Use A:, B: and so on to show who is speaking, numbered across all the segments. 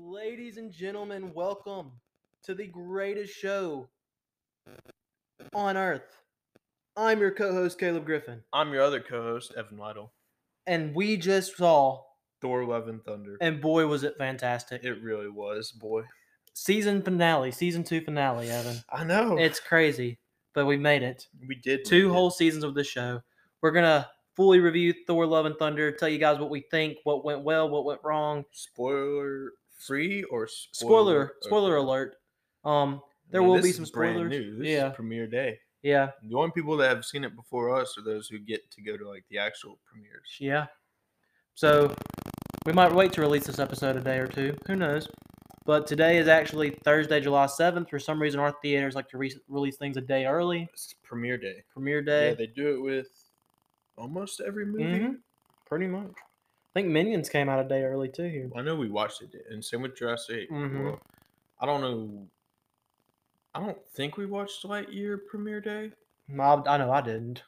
A: Ladies and gentlemen, welcome to the greatest show on earth. I'm your co host, Caleb Griffin,
B: I'm your other co-host, Evan Lytle.
A: and we just saw,
B: Thor: Love and Thunder.
A: and boy, was it fantastic.
B: it really was, boy.
A: season finale, season two finale, Evan.
B: I know.
A: It's crazy, but we made it.
B: we did
A: Two
B: make it.
A: whole seasons of this show. We're going to fully review Thor, Love, and Thunder, tell you guys what we think, what went well, what went wrong.
B: spoiler free or
A: Spoiler,
B: spoiler,
A: spoiler alert. Um, there will be some spoilers. Yeah.
B: is premiere day.
A: Yeah,
B: The only people that have seen it before us are those who get to go to like the actual premieres.
A: Yeah. So we might wait to release this episode a day or two. Who knows? But today is actually Thursday, July 7th. For some reason, our theaters like to re- release things a day early.
B: It's premiere day.
A: Premiere day.
B: Yeah, they do it with almost every movie.
A: Mhm. Pretty much. I think Minions came out a day early too here.
B: I know we watched it, and same with Jurassic.
A: Mhm.
B: World. I don't know. I don't think we watched Lightyear premiere day,
A: I, I know I didn't.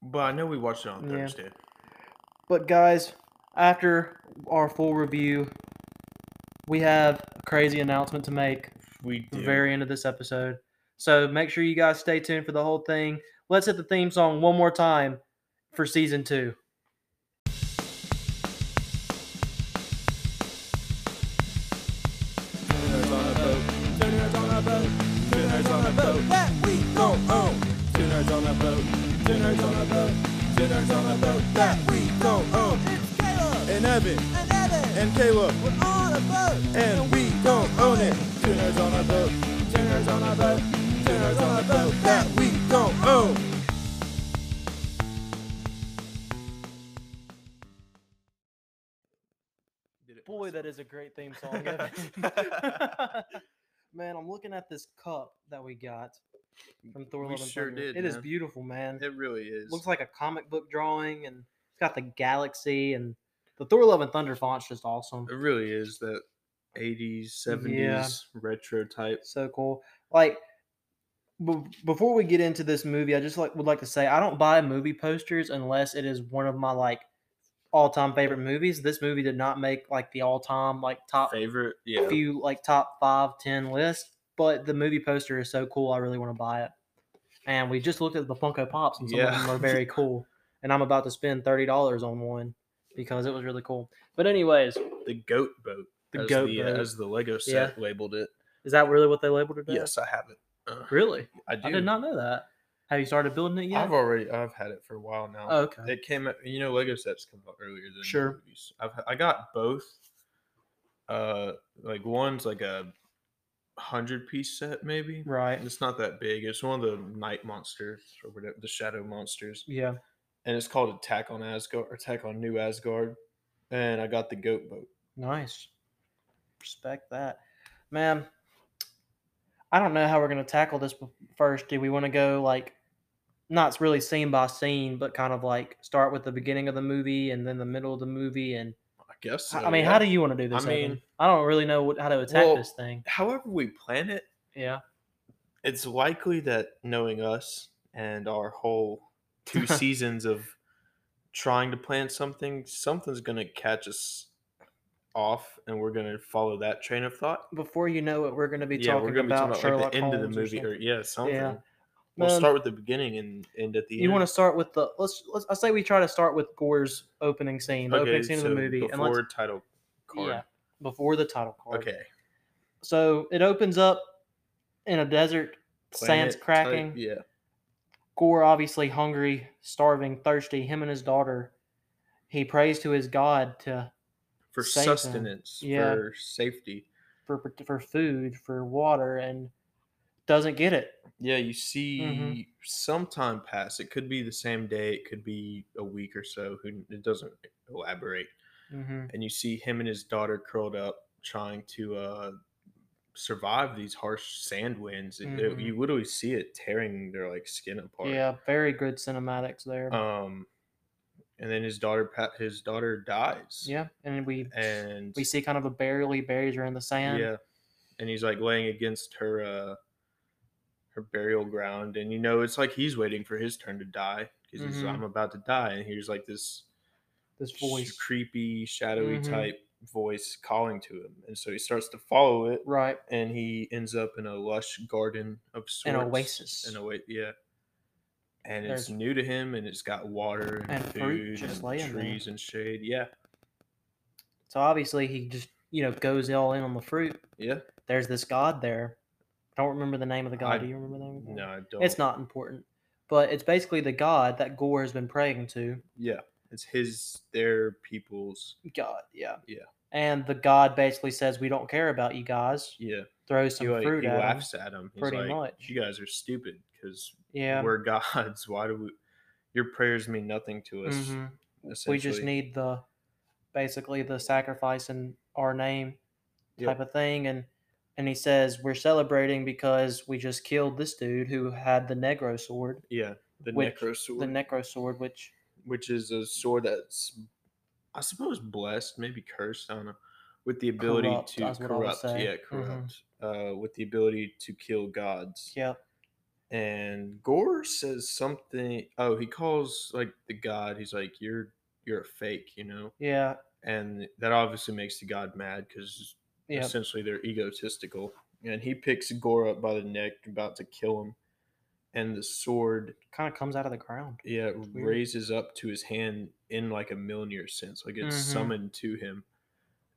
B: but I know we watched it on
A: Yeah.
B: Thursday.
A: But guys, after our full review, we have a crazy announcement to make.
B: We
A: the very end of this episode. So make sure you guys stay tuned for the whole thing. Let's hit the theme song one more time for season two. Theme song. Man, I'm looking at this cup that we got from Thor Love and
B: sure
A: Thunder.
B: did,
A: It is beautiful, man.
B: It really is.
A: looks like a comic book drawing, and it's got the galaxy and the Thor Love and Thunder font's just awesome.
B: it really is that 80s, 70s retro type.
A: so cool. Like b- before we get into this movie, I just like would like to say I don't buy movie posters unless it is one of my like all-time favorite movies. This movie did not make like the all-time like top
B: Favorite, yeah.
A: few like top five, ten list, but the movie poster is so cool. I really want to buy it. And we just looked at the Funko Pops, and some of them are very cool. And I'm about to spend thirty dollars on one because it was really cool. But anyways,
B: The goat boat.
A: the goat
B: the,
A: boat.
B: as the Lego set
A: Yeah.
B: labeled it.
A: is that really what they labeled it? as?
B: Yes, I have it. Uh,
A: Really?
B: I do.
A: I did not know that. Have you started building it yet?
B: I've already I've had it for a while now.
A: Oh, okay.
B: It came you know, Lego sets come out earlier than
A: Sure.
B: movies. I've I got both. Uh, like one's like a hundred piece set maybe.
A: Right.
B: It's not that big. It's one of the night monsters or whatever, the shadow monsters,
A: Yeah.
B: and it's called Attack on Asgard, Attack on New Asgard. And I got the goat boat.
A: Nice. Respect that. Man, I don't know how we're going to tackle this first. Do we want to go like not really scene by scene, but kind of like start with the beginning of the movie and then the middle of the movie and
B: I guess.
A: I-
B: so,
A: I mean,
B: yeah.
A: how do you want to do
B: I
A: this? Evan?
B: mean-
A: I don't really know what, how to attack
B: Well,
A: this thing.
B: however we plan it,
A: Yeah.
B: it's likely that knowing us and our whole two seasons of trying to plan something, something's gonna catch us off, and we're gonna follow that train of thought.
A: Before you know it, we're going to be
B: yeah,
A: talking
B: we're gonna
A: about
B: be talking
A: Sherlock
B: about like the end of the movie, or,
A: something.
B: yeah, something. We'll
A: Man, we'll
B: start with the beginning and end at the
A: You
B: end.
A: You want to start with the let's let's I say we try to start with Gorr's opening scene, the opening scene of the movie, and
B: before
A: let's
B: title card.
A: yeah before the title card.
B: Okay.
A: So it opens up in a desert, sands
B: Planet type,
A: cracking.
B: Yeah.
A: Gorr obviously hungry, starving, thirsty. Him and his daughter. He prays to his God to
B: For sustenance,
A: Yeah.
B: for safety.
A: for for food, for water, and doesn't get it.
B: Yeah, you see
A: Mm-hmm.
B: some time pass. It could be the same day. It could be a week or so. Who it doesn't elaborate.
A: hmm
B: And you see him and his daughter curled up, trying to uh, survive these harsh sand winds. It- it-
A: Mhm.
B: you literally see it tearing their like skin apart.
A: Yeah, very good cinematics there.
B: Um, and then his daughter, his daughter dies.
A: yeah, and we
B: And
A: we see kind of a barrel he buries her in the sand.
B: yeah, and he's like laying against her uh her burial ground, and you know it's like he's waiting for his turn to die because he's
A: Mhm.
B: I'm about to die, and here's like this
A: This voice.
B: creepy, shadowy
A: Mhm.
B: type voice calling to him, and so he starts to follow it,
A: Right.
B: and he ends up in a lush garden of sorts.
A: An oasis.
B: An oasis, yeah. And it's new to him, and it's got water and,
A: And fruit
B: food
A: just
B: and
A: laying there.
B: trees and shade. Yeah,
A: So obviously he just you know goes all in on the fruit.
B: yeah.
A: There's this god there. I don't remember the name of the god.
B: I-
A: Do you remember the name? Of the god?
B: No, I don't.
A: It's not important, but it's basically the god that Gorr has been praying to.
B: Yeah, it's his, their people's.
A: God, yeah,
B: Yeah.
A: And the god basically says, "We don't care about you guys."
B: Yeah,
A: Throws
B: he,
A: some
B: like,
A: fruit
B: he
A: at
B: laughs at him. He's
A: pretty
B: like,
A: much.
B: You guys are stupid because
A: Yeah,
B: we're gods. Why do we? Your prayers mean nothing to us.
A: mhm. we just need the basically the sacrifice in our name
B: Yep.
A: type of thing and and he says we're celebrating because we just killed this dude who had the necro sword
B: Yeah, the
A: which-
B: necro sword,
A: the necro sword which
B: which is a sword that's, I suppose, blessed, maybe cursed. I don't know, with the ability
A: Corrupt,
B: to
A: that's what I would
B: corrupt.
A: say.
B: Yeah,
A: Mhm.
B: corrupt. Uh, with the ability to kill gods.
A: yeah
B: And Gorr says something. Oh, he calls like the god. He's like, "You're you're a fake," you know.
A: yeah
B: and that obviously makes the god mad because
A: yeah
B: essentially they're egotistical. And he picks Gorr up by the neck, about to kill him, and the sword,
A: kind of comes out of the ground
B: yeah, raises up to his hand in like a Mjolnir sense, like it's
A: Mhm.
B: summoned to him.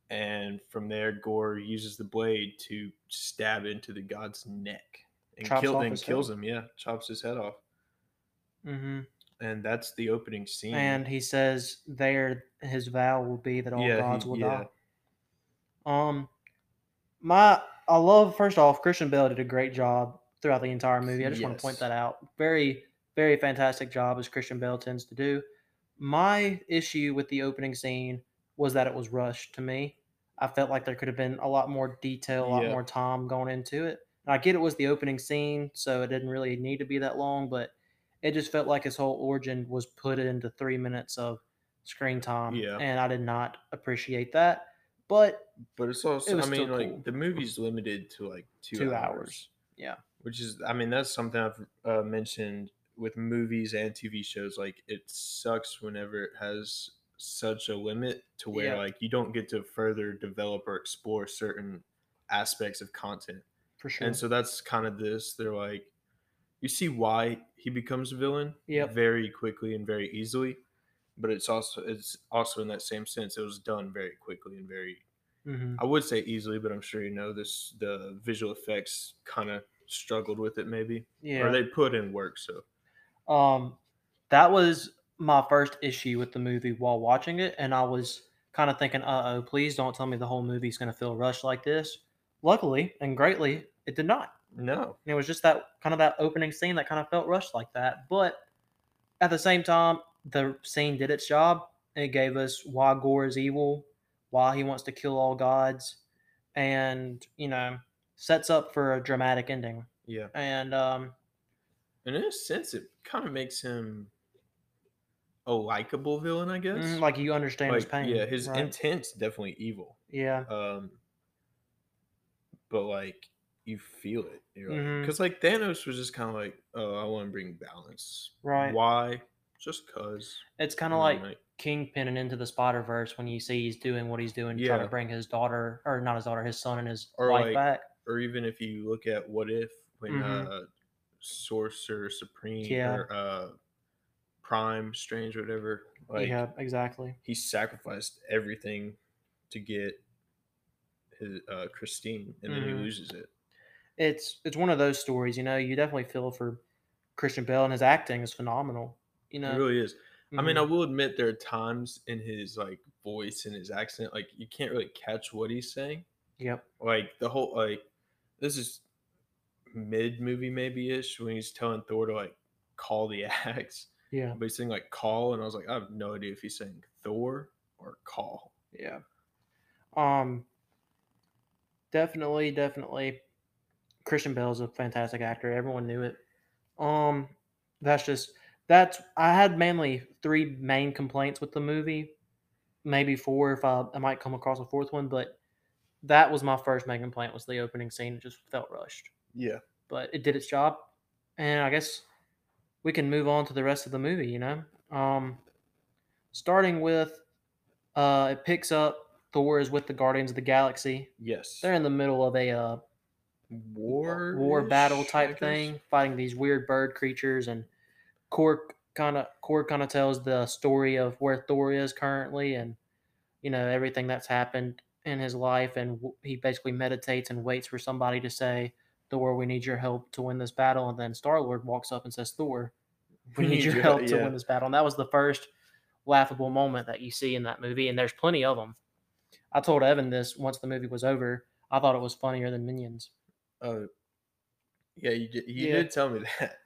B: And from there, Gorr uses the blade to stab into the god's neck and kill and kills
A: head.
B: him. Yeah, chops his head off,
A: hmm
B: and that's the opening scene.
A: and he says there his vow will be that all
B: Yeah,
A: gods will
B: yeah.
A: die um my i love first off christian bale did a great job throughout the entire movie. I just want to point that out. Very very fantastic job as christian bale tends to do. My issue with the opening scene was that it was rushed to me. I felt like there could have been a lot more detail a lot
B: Yeah.
A: more time going into it. And i get it was the opening scene so it didn't really need to be that long but it just felt like his whole origin was put into three minutes of screen time
B: Yeah.
A: and i did not appreciate that but
B: But it's also,
A: was
B: I mean, like
A: cool.
B: the movie's limited to like two,
A: Two
B: hours.
A: hours. Yeah.
B: Which is, I mean, that's something I've uh, mentioned with movies and TV shows. Like, it sucks whenever it has such a limit to where
A: Yeah.
B: like you don't get to further develop or explore certain aspects of content.
A: for sure
B: And so that's kind of this. They're like, you see why he becomes a villain
A: Yep.
B: very quickly and very easily. But it's also it's also in that same sense it was done very quickly and very
A: hmm
B: I would say easily, but I'm sure you know this. The visual effects kind of struggled with it, maybe,
A: yeah
B: or they put in work. So
A: Um, that was my first issue with the movie while watching it, and I was kind of thinking, "Uh oh, please don't tell me the whole movie's going to feel rushed like this." Luckily and greatly, it did not.
B: no,
A: And it was just that kind of that opening scene that kind of felt rushed like that. But at the same time, the scene did its job. It gave us why Gorr is evil, why he wants to kill all gods, and you know, sets up for a dramatic ending.
B: yeah,
A: And um,
B: and in a sense, it kind of makes him a likable villain, I guess.
A: mm, like you understand his pain.
B: yeah, his
A: right?
B: intent's definitely evil.
A: Yeah.
B: Um, but like you feel it, you're like,
A: Mhm.
B: because like Thanos was just kind of like, oh, I want to bring balance.
A: Right.
B: Why? Just cause.
A: It's kind of like Kingpin and Into the Spider Verse when you see he's doing what he's doing to try to bring his daughter, or not his daughter, his son and his
B: Or
A: wife
B: like-
A: back.
B: or even if you look at what if when
A: Mhm.
B: uh sorcerer supreme
A: Yeah.
B: or uh prime strange whatever like
A: yeah, exactly.
B: he sacrificed everything to get his uh christine and then
A: Mhm.
B: he loses it
A: It's it's one of those stories, you know. You definitely feel for Christian Bale, and his acting is phenomenal. You know,
B: it really is i mean i
A: Mhm.
B: will admit there are times in his like voice and his accent like you can't really catch what he's saying
A: yep,
B: like the whole like this is mid movie maybe ish when he's telling thor to like call the axe
A: yeah,
B: but he's saying like call, and I was like, I have no idea if he's saying Thor or call.
A: yeah. Um, definitely, definitely. Christian Bale is a fantastic actor. Everyone knew it. Um, that's just that's I had mainly three main complaints with the movie, maybe four if I, I might come across a fourth one, but that was my first main complaint was the opening scene. It just felt rushed,
B: Yeah,
A: but it did its job, and I guess we can move on to the rest of the movie. You know, um, starting with uh, it picks up Thor is with the Guardians of the Galaxy.
B: Yes.
A: They're in the middle of a uh,
B: war
A: war battle type thing, fighting these weird bird creatures, and Korg kind of Korg kind of tells the story of where Thor is currently, and you know everything that's happened in his life, and w- he basically meditates and waits for somebody to say, "Thor, we need your help to win this battle," and then Star Lord walks up and says, "Thor, we need your help to win this battle," and that was the first laughable moment that you see in that movie, and there's plenty of them. I told Evan this once the movie was over. I thought it was funnier than Minions.
B: Oh, yeah, you did, you
A: Yeah.
B: did tell me that,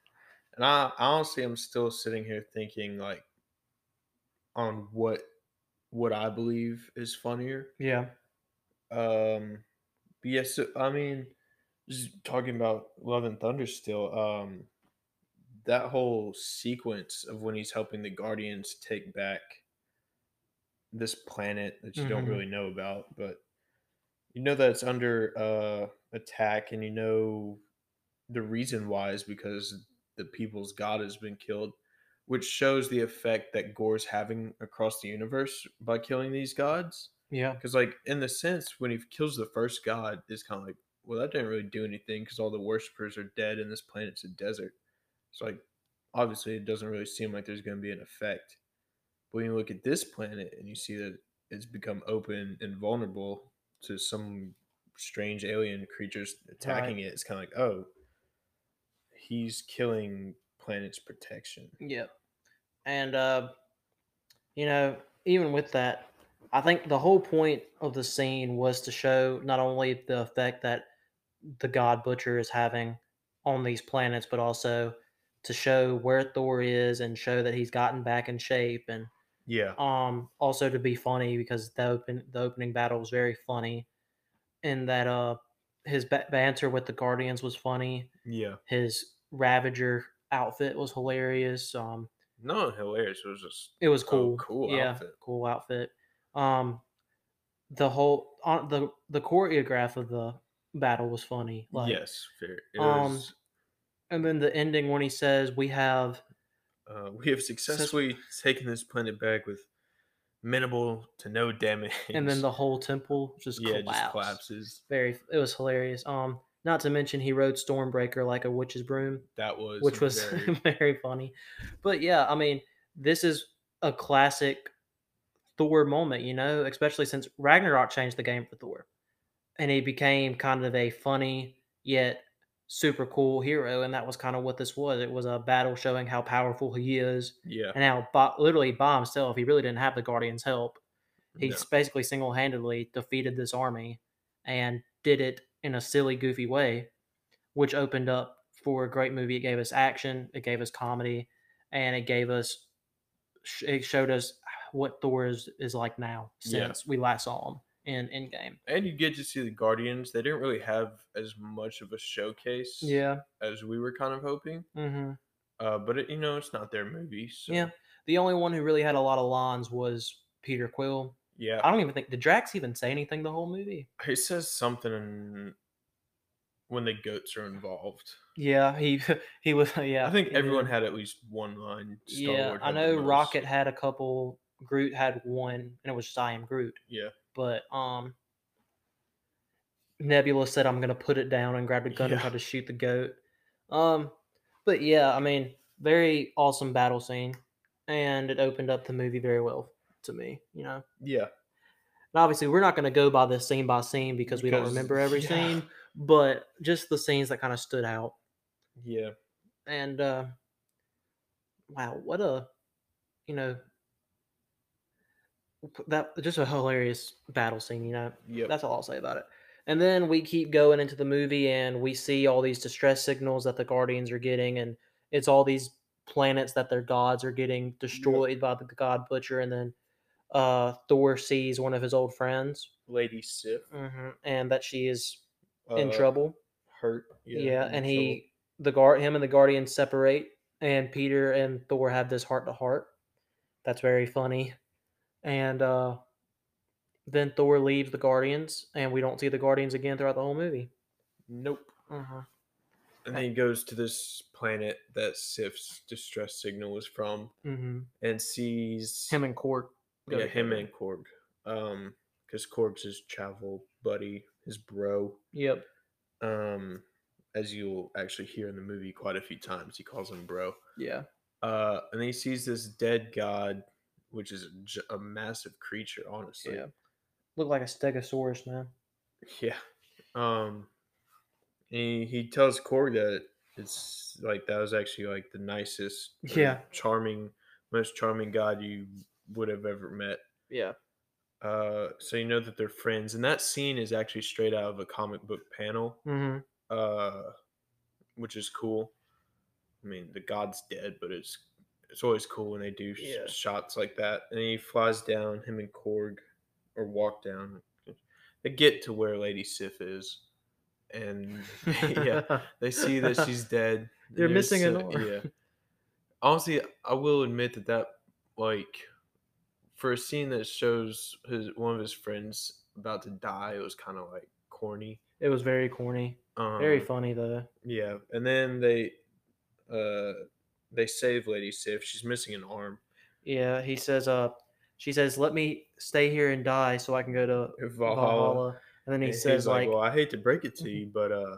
B: and I honestly I'm still sitting here thinking like on what what I believe is funnier.
A: Yeah.
B: Um, but yes, so, I mean, just talking about Love and Thunder still. Um, that whole sequence of when he's helping the Guardians take back this planet that you don't
A: Mhm.
B: really know about, but you know that it's under uh, attack, and you know the reason why is because the people's god has been killed, which shows the effect that Gorr's having across the universe by killing these gods.
A: Yeah.
B: Because, like, in the sense, when he kills the first god, it's kind of like, well, that didn't really do anything because all the worshippers are dead and this planet's a desert. So, like, obviously, it doesn't really seem like there's going to be an effect. But when you look at this planet and you see that it's become open and vulnerable to some strange alien creatures attacking it, it's kind of like, oh, he's killing planet's protection.
A: Yep. And uh you know, even with that, I think the whole point of the scene was to show not only the effect that the God Butcher is having on these planets, but also to show where Thor is and show that he's gotten back in shape and
B: Yeah.
A: um also to be funny because the open the opening battle was very funny and that uh his ba- banter with the Guardians was funny.
B: Yeah.
A: His Ravager outfit was hilarious. Um
B: No, hilarious. It was just
A: it was cool.
B: cool
A: yeah,
B: outfit.
A: cool outfit. Um, the whole on the the choreograph of the battle was funny. Like,
B: yes, fair. It
A: um,
B: was.
A: and then the ending when he says, "We have
B: Uh, we have successfully taken this planet back with minimal to no damage.
A: and then the whole temple just
B: yeah,
A: collapsed.
B: just collapses.
A: Very, it was hilarious. Um, not to mention he rode Stormbreaker like a witch's broom,
B: That was
A: which was
B: very,
A: very funny. But yeah, I mean, this is a classic Thor moment, you know, especially since Ragnarok changed the game for Thor. And he became kind of a funny yet super cool hero. And that was kind of what this was. It was a battle showing how powerful he is
B: yeah.
A: and how, by, literally, by himself, he really didn't have the Guardians' help. He
B: no.
A: basically single handedly defeated this army and did it in a silly, goofy way, which opened up for a great movie. It gave us action, it gave us comedy, and it gave us, it showed us what Thor is, is like now
B: Yeah.
A: since we last saw him in Endgame.
B: And you get to see the Guardians. They didn't really have as much of a showcase
A: Yeah.
B: as we were kind of hoping.
A: hmm
B: Uh, but it, you know, it's not their movie. So,
A: Yeah. The only one who really had a lot of lines was Peter Quill.
B: Yeah.
A: I don't even think, did Drax even say anything the whole movie?
B: He says something in, when the goats are involved.
A: Yeah, he he was. Yeah,
B: I think everyone
A: did.
B: had at least one line.
A: Yeah,
B: Star-Lord
A: I know
B: most.
A: Rocket had a couple. Groot had one, and it was just I am Groot.
B: Yeah.
A: But um, Nebula said, "I'm gonna put it down," and grab a gun and try to shoot the goat. Um, but yeah, I mean, very awesome battle scene, and it opened up the movie very well to me. You know,
B: Yeah.
A: and obviously we're not gonna go by this scene by scene because we don't remember every
B: yeah.
A: scene, but just the scenes that kind of stood out.
B: Yeah.
A: and uh wow what a you know that just a hilarious battle scene you know
B: Yeah.
A: that's all i'll say about it and then we keep going into the movie and we see all these distress signals that the guardians are getting and it's all these planets that their gods are getting destroyed by the god butcher and then uh thor sees one of his old friends
B: Lady Sif.
A: hmm and that she is in
B: uh,
A: trouble
B: Hurt.
A: yeah,
B: in
A: and
B: trouble.
A: he the guard him and the guardians separate and peter and thor have this heart to heart that's very funny and uh then thor leaves the guardians and we don't see the guardians again throughout the whole movie
B: Nope.
A: uh-huh.
B: And then he goes to this planet that Sif's distress signal was from
A: hmm
B: and sees
A: him and Korg go
B: yeah, him and Korg. Um, because Korg's his travel buddy, his bro.
A: Yep.
B: Um, as you'll actually hear in the movie quite a few times, he calls him bro.
A: Yeah.
B: Uh, and then he sees this dead god, which is a, a massive creature, honestly.
A: Yeah. Look like a stegosaurus, man.
B: Yeah. Um, and he, he tells Korg that it's like that was actually like the nicest,
A: Yeah.
B: charming, most charming god you would have ever met.
A: Yeah.
B: Uh, so you know that they're friends, and that scene is actually straight out of a comic book panel,
A: Mm-hmm.
B: uh, which is cool. I mean, the god's dead, but it's it's always cool when they do sh- shots like that. And he flies down, him and Korg, or walk down. They get to where Lady Sif is, and yeah, they see that she's dead.
A: They're missing an
B: so-
A: arm.
B: Yeah. Honestly, I will admit that that like for a scene that shows his one of his friends about to die, it was kind of like corny.
A: It was very corny.
B: Um,
A: Very funny though.
B: Yeah, and then they uh they save Lady Sif. She's missing an arm.
A: Yeah. He says, uh, she says, "Let me stay here and die so I can go to
B: Valhalla.
A: Valhalla." And then he
B: And
A: says, like,
B: "Well, I hate to break it to you, but uh,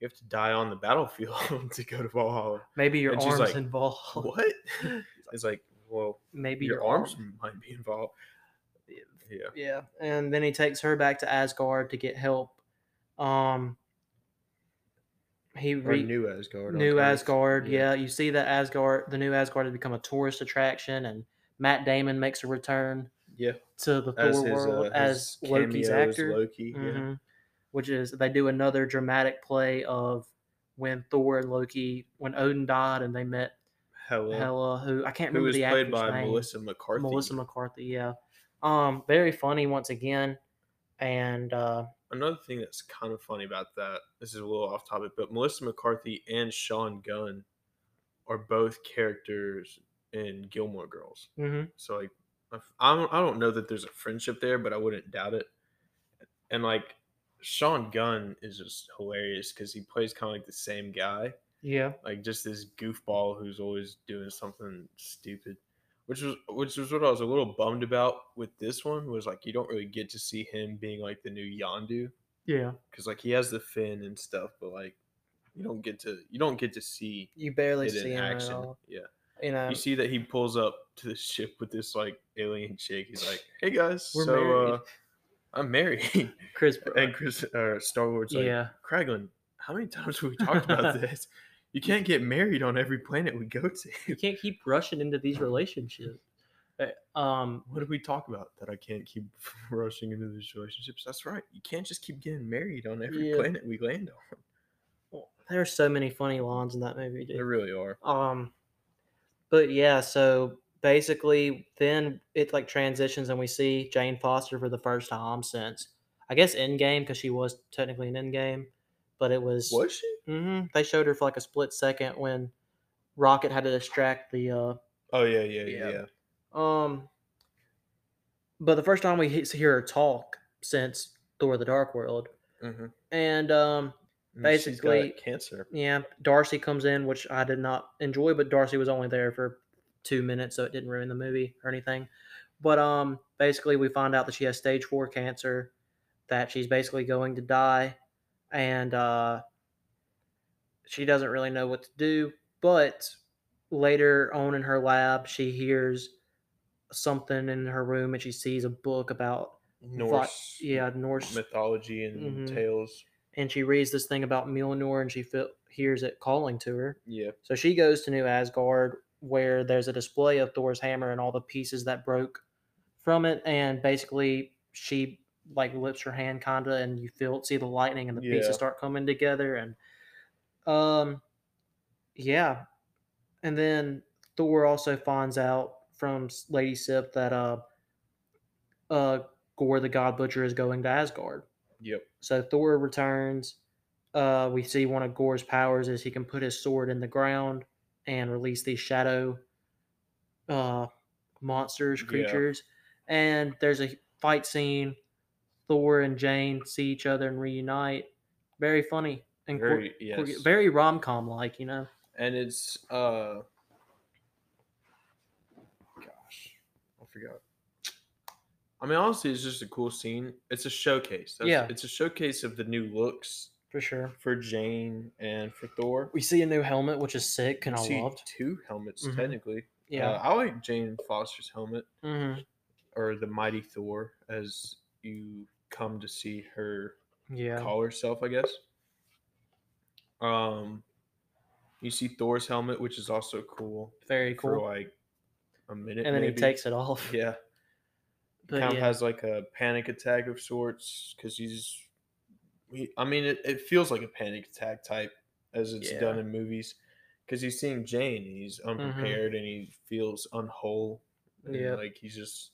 B: you have to die on the battlefield to go to Valhalla."
A: "Maybe your
B: and
A: arms
B: like,
A: involved.
B: What? it's like, well,
A: Maybe
B: your,
A: your,
B: arms
A: arm-
B: might be involved. Yeah.
A: Yeah, and then he takes her back to Asgard to get help. Um, he re-
B: new Asgard.
A: new. Asgard. Yeah. you see that Asgard, the new Asgard, has become a tourist attraction, and Matt Damon makes a return
B: Yeah.
A: to the
B: As
A: Thor
B: his,
A: world
B: uh,
A: as Loki's actor.
B: Loki. Yeah.
A: Mhm. Which is they do another dramatic play of when Thor and Loki, when Odin died, and they met
B: Hela.
A: Hela, who I can't remember.
B: who
A: remember
B: was
A: the
B: played by
A: name.
B: Melissa McCarthy.
A: Melissa McCarthy, yeah. Um, very funny once again, and uh,
B: Another thing that's kind of funny about that, this is a little off topic, but Melissa McCarthy and Sean Gunn are both characters in Gilmore Girls.
A: mhm.
B: So like, I don't, I don't know that there's a friendship there, but I wouldn't doubt it. And like, Sean Gunn is just hilarious because he plays kind of like the same guy,
A: yeah,
B: like just this goofball who's always doing something stupid. Which was which was what I was a little bummed about with this one was like you don't really get to see him being like the new Yondu
A: yeah.
B: because like he has the fin and stuff, but like you don't get to you don't get to see
A: You barely
B: it
A: see
B: in
A: him
B: action.
A: at all.
B: Yeah,
A: You know,
B: you see that he pulls up to the ship with this like alien chick. He's like, "Hey guys,
A: We're
B: so
A: married."
B: uh, I'm married."
A: Chris.
B: and Chris uh, Star Wars like,
A: yeah,
B: Kraglin, how many times have we talked about this? You can't get married on every planet we go to.
A: you can't keep rushing into these relationships. Uh, Um,
B: What did we talk about that I can't keep rushing into these relationships? That's right. You can't just keep getting married on every
A: Yeah.
B: planet we land on.
A: there's so many funny lines in that movie, dude.
B: There really are.
A: Um, but yeah, so basically, then it like transitions, and we see Jane Foster for the first time since I guess Endgame because she was technically an Endgame, but it was.
B: Was she?
A: hmm They showed her for like a split second when Rocket had to distract the. uh
B: Oh yeah, yeah, yeah,
A: Yeah.
B: yeah.
A: Um. But the first time we hear her talk since Thor: The Dark World,
B: Mm-hmm.
A: and um, Basically-
B: cancer.
A: Yeah, Darcy comes in, which I did not enjoy, but Darcy was only there for two minutes, so it didn't ruin the movie or anything. But um, basically, we find out that she has stage four cancer, that she's basically going to die, and uh, she doesn't really know what to do. But later on in her lab, she hears something in her room, and she sees a book about
B: Norse,
A: yeah Norse
B: mythology and
A: Mhm.
B: tales.
A: and she reads this thing about Mjolnir and she feel, hears it calling to her.
B: Yeah,
A: So she goes to New Asgard where there's a display of Thor's hammer and all the pieces that broke from it and basically she like lifts her hand kinda and you feel see the lightning and the
B: Yeah.
A: pieces start coming together and um yeah. And then Thor also finds out from Lady Sif that uh uh Gorr the God Butcher is going to Asgard.
B: yep.
A: So Thor returns. Uh, we see one of Gorr's powers is he can put his sword in the ground and release these shadow uh, monsters,
B: Yeah.
A: creatures. And there's a fight scene. Thor and Jane see each other and reunite. Very funny and
B: Very
A: cor-
B: yes.
A: very rom com like, you know.
B: and it's uh gosh i forgot I mean, honestly, it's just a cool scene. It's a showcase. That's,
A: Yeah.
B: it's a showcase of the new looks
A: for sure.
B: for Jane and for Thor.
A: We see a new helmet, which is sick, and
B: We
A: I
B: see
A: loved.
B: two helmets
A: Mhm.
B: technically.
A: Yeah.
B: Uh, I like Jane Foster's helmet
A: hmm
B: or the Mighty Thor, as you come to see her
A: Yeah.
B: call herself, I guess. Um, you see Thor's helmet, which is also cool
A: Very
B: for
A: cool.
B: like a minute.
A: and then
B: maybe.
A: he takes it off.
B: Yeah,
A: But
B: kind
A: yeah.
B: of has like a panic attack of sorts because he's. He, I mean, it, it feels like a panic attack type as it's done in movies because he's seeing Jane he's unprepared and he feels unwhole.
A: Yeah.
B: like he's just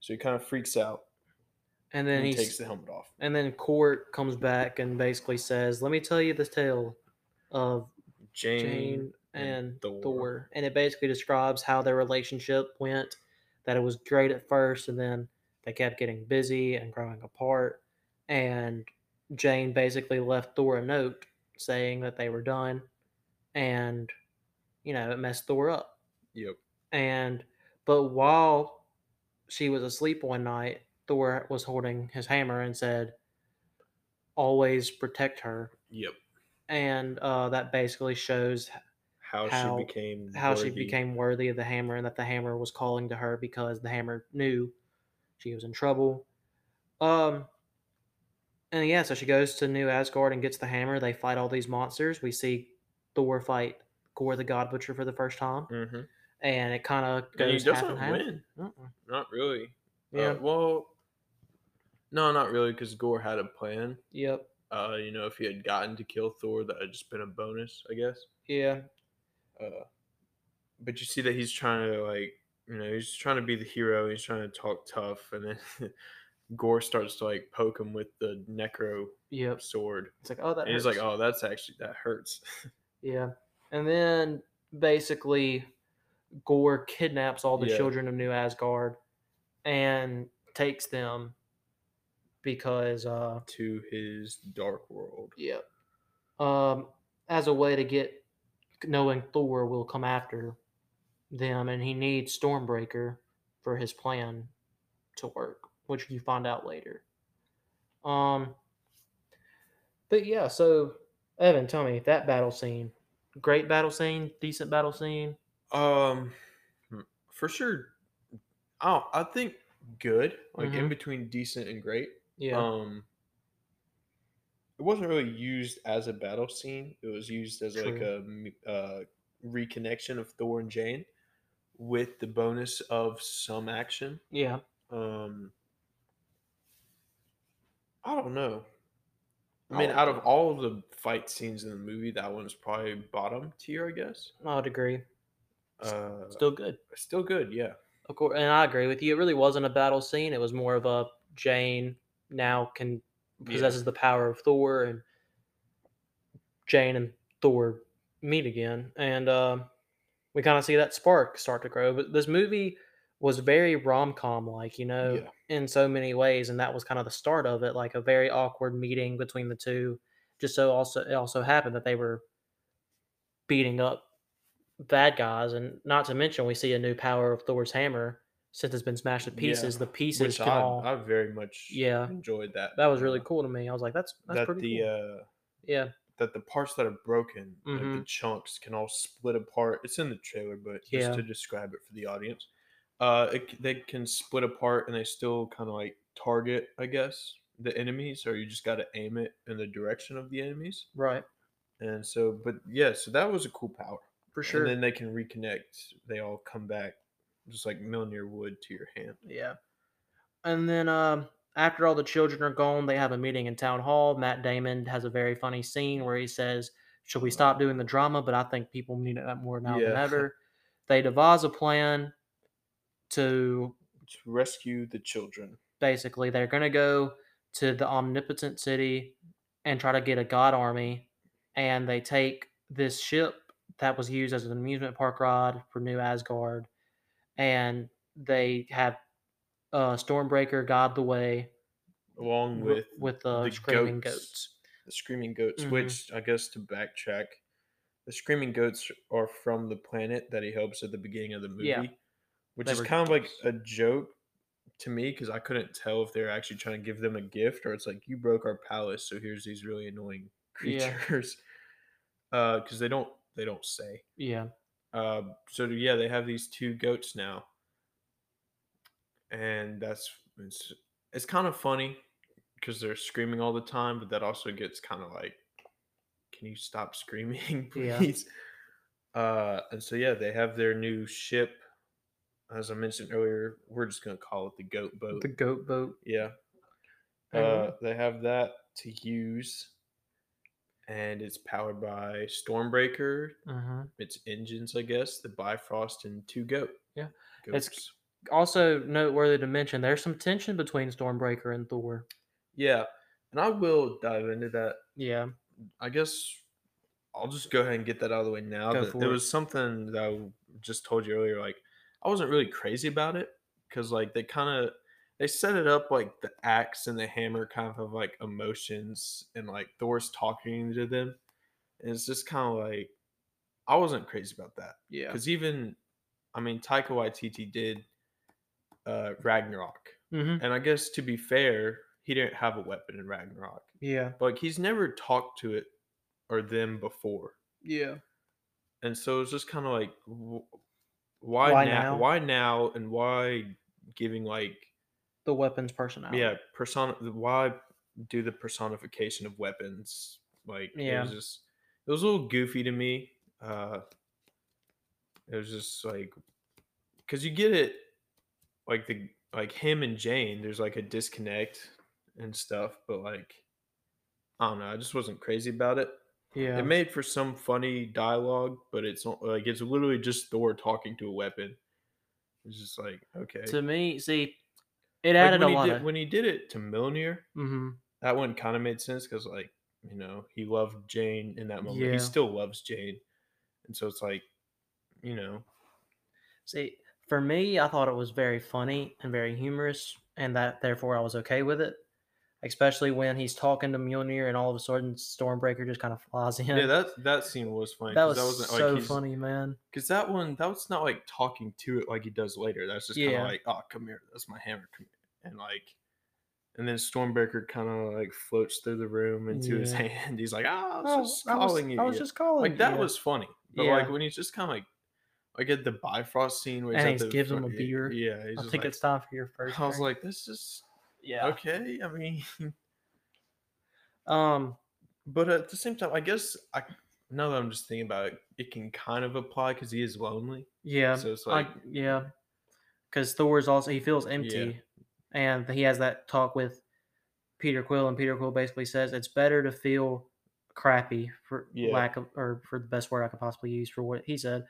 B: so he kind of freaks out
A: and then
B: he
A: he
B: takes the helmet off.
A: and then Korg comes back and basically says, "Let me tell you the tale of
B: Jane,
A: Jane
B: and
A: and
B: Thor.
A: Thor. and it basically describes how their relationship went. That it was great at first, and then they kept getting busy and growing apart. And Jane basically left Thor a note saying that they were done, and you know it messed Thor up.
B: Yep.
A: And but while she was asleep one night, Thor was holding his hammer and said, "Always protect her."
B: Yep.
A: And uh, that basically shows
B: How,
A: How-
B: she became
A: how she became worthy of the hammer and that the hammer was calling to her because the hammer knew she was in trouble. Um and yeah, so she goes to New Asgard and gets the hammer. They fight all these monsters. We see Thor fight Gorr the God Butcher for the first time,
B: Mm-hmm.
A: and it kind of
B: And he
A: goes
B: doesn't
A: and half.
B: win. Not really.
A: Yeah.
B: Uh, well, no, not really, because Gorr had a plan.
A: Yep.
B: Uh, you know, if he had gotten to kill Thor, that had just been a bonus, I guess.
A: Yeah.
B: Uh, but you see that he's trying to like, you know, he's trying to be the hero. He's trying to talk tough, and then Gorr starts to like poke him with the necro
A: Yep.
B: sword,
A: It's like, oh, that.
B: and he's like, "Oh, that's actually that hurts."
A: Yeah. And then basically Gorr kidnaps all the
B: Yeah.
A: children of New Asgard and takes them because uh
B: to his dark world.
A: yeah. Um as a way to get knowing Thor will come after them and he needs Stormbreaker for his plan to work, which you find out later. Um but yeah, so Evan, tell me that battle scene. Great battle scene, decent battle scene.
B: Um, hmm, for sure. Oh, I think good, like in
A: Mhm.
B: between decent and great.
A: Yeah.
B: Um, it wasn't really used as a battle scene. It was used as like a, a uh, reconnection of Thor and Jane, with the bonus of some action.
A: yeah.
B: Um, I don't know. I mean, out of all of the fight scenes in the movie, that one's probably bottom tier, I guess.
A: I would agree.
B: Uh,
A: Still good.
B: still good, yeah.
A: Of course, and I agree with you. It really wasn't a battle scene. It was more of a Jane now can
B: Yeah.
A: possesses the power of Thor, and Jane and Thor meet again, and uh, we kind of see that spark start to grow. But this movie was very rom com like, you know,
B: Yeah.
A: in so many ways, and that was kind of the start of it, like a very awkward meeting between the two. Just so also it also happened that they were beating up bad guys, and not to mention we see a new power of Thor's hammer since it's been smashed to
B: Yeah,
A: pieces. The pieces
B: Which
A: can
B: I,
A: all
B: I very much
A: Yeah.
B: enjoyed that.
A: that was really cool to me. I was like, that's that's
B: that
A: pretty
B: the
A: cool.
B: uh,
A: yeah,
B: that the parts that are broken, like the
A: Mhm.
B: chunks, can all split apart. It's in the trailer, but just
A: Yeah.
B: to describe it for the audience, uh, it, they can split apart and they still kind of like target, I guess, the enemies, or you just got to aim it in the direction of the enemies.
A: right,
B: And so, but yeah, so that was a cool power.
A: for sure.
B: And then they can reconnect. They all come back, just like Mjolnir would to your hand.
A: Yeah. And then um, after all the children are gone, they have a meeting in town hall. Matt Damon has a very funny scene where he says, Should we stop doing the drama? But I think people need it more now than ever. They devise a plan to
B: To rescue the children.
A: basically, they're going to go to the omnipotent city and try to get a god army. And they take this ship that was used as an amusement park ride for New Asgard. And they have uh, Stormbreaker guide the way
B: along with
A: with the, screaming goats.
B: The screaming goats,
A: Mhm.
B: which I guess to backtrack, the screaming goats are from the planet that he helps at the beginning of the movie,
A: Yeah.
B: which
A: They
B: is kind of like a joke to me because I couldn't tell if they're actually trying to give them a gift or it's like you broke our palace, so here's these really annoying
A: Yeah.
B: creatures. Uh, because they don't they don't say.
A: Yeah.
B: Uh, so yeah, they have these two goats now, and that's it's it's kind of funny because they're screaming all the time, but that also gets kind of like, can you stop screaming,
A: Yeah.
B: please? Uh, and so yeah, they have their new ship. As I mentioned earlier, we're just gonna call it the goat boat.
A: The goat boat.
B: Yeah. Uh, they have that to use, and it's powered by Stormbreaker.
A: hmm
B: Its engines, I guess, the Bifrost and two goat.
A: Yeah. It's- Also noteworthy to mention, there's some tension between Stormbreaker and Thor.
B: Yeah, and I will dive into that.
A: Yeah.
B: I guess I'll just go ahead and get that out of the way now.
A: Go
B: that
A: for
B: there
A: it.
B: was something that I just told you earlier. Like I wasn't really crazy about it because like they kind of they set it up like the axe and the hammer kind of have like emotions and like Thor's talking to them, and it's just kind of like I wasn't crazy about that
A: Yeah.
B: because even I mean Taika Waititi did uh Ragnarok,
A: hmm
B: and I guess to be fair, he didn't have a weapon in Ragnarok.
A: Yeah.
B: But like, he's never talked to it or them before,
A: Yeah.
B: and so it's just kind of like, wh- why,
A: Why
B: now?
A: now?
B: Why now? And why giving like,
A: The weapons personality.
B: yeah, persona? Why do the personification of weapons? Like, it
A: Yeah.
B: was just, it was a little goofy to me. Uh, it was just like, because you get it, like the like him and Jane. There's like a disconnect and stuff, but like. I don't know. I just wasn't crazy about it.
A: Yeah.
B: It made for some funny dialogue, but it's not- like it's literally just Thor talking to a weapon. It's just like okay.
A: to me, see, it added
B: when
A: a
B: he
A: lot
B: did,
A: of.
B: when he did it to Mjolnir,
A: hmm
B: that one kind of made sense because like you know he loved Jane in that moment.
A: Yeah.
B: He still loves Jane, and so it's like you know
A: See, for me, I thought it was very funny and very humorous, and that therefore I was okay with it. Especially when he's talking to Mjolnir, and all of a sudden Stormbreaker just kind of flies in.
B: yeah that that scene was funny.
A: that was
B: that wasn't
A: so
B: like
A: funny, man.
B: because that one that was not like talking to it like he does later. That's just kind of like oh come here, that's my hammer, come. And like. And then Stormbreaker kind of like floats through the room into his hand. He's like, "Ah, I was
A: Oh,
B: just
A: I was,
B: calling you."
A: I was just calling.
B: like that
A: yeah.
B: was funny. But
A: Yeah.
B: like when he's just kind of like, like at the Bifrost scene where he's
A: And
B: at
A: he gives him a beer.
B: Yeah,
A: I think
B: like,
A: it's time for your first.
B: I was like, this is
A: yeah.
B: okay. I mean,
A: Um.
B: but at the same time, I guess I now that I'm just thinking about it, it can kind of apply because he is lonely.
A: Yeah.
B: So it's
A: I-
B: like,
A: yeah. Because Thor's also he feels empty, and he has that talk with Peter Quill, and Peter Quill basically says it's better to feel crappy for
B: Yeah.
A: lack of or for the best word I could possibly use for what he said.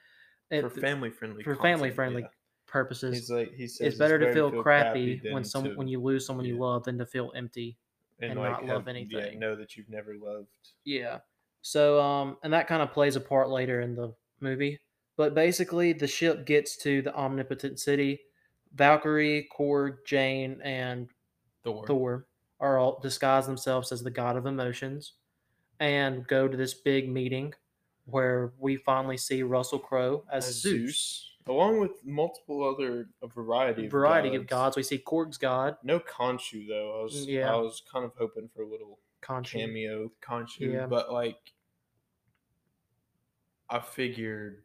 A: It-
B: for family friendly,
A: for family friendly purposes,
B: He's like he says
A: it's better to feel, crappy,
B: than
A: when some
B: to-
A: when you lose someone you love than to feel empty. and not love
B: have- Yeah,
A: anything.
B: know that you've never loved.
A: Yeah. So um and that kind of plays a part later in the movie. But basically the ship gets to the omnipotent city. Valkyrie, Korg, Jane, and
B: Thor.
A: Thor are all disguise themselves as the god of emotions and go to this big meeting where we finally see Russell Crowe as,
B: as
A: Zeus.
B: Zeus, along with multiple other a variety of
A: Variety of gods. We see Korg's god,
B: No Khonshu though. I was
A: Yeah.
B: I was kind of hoping for a little
A: Khonshu.
B: cameo Khonshu,
A: Yeah.
B: but like I figured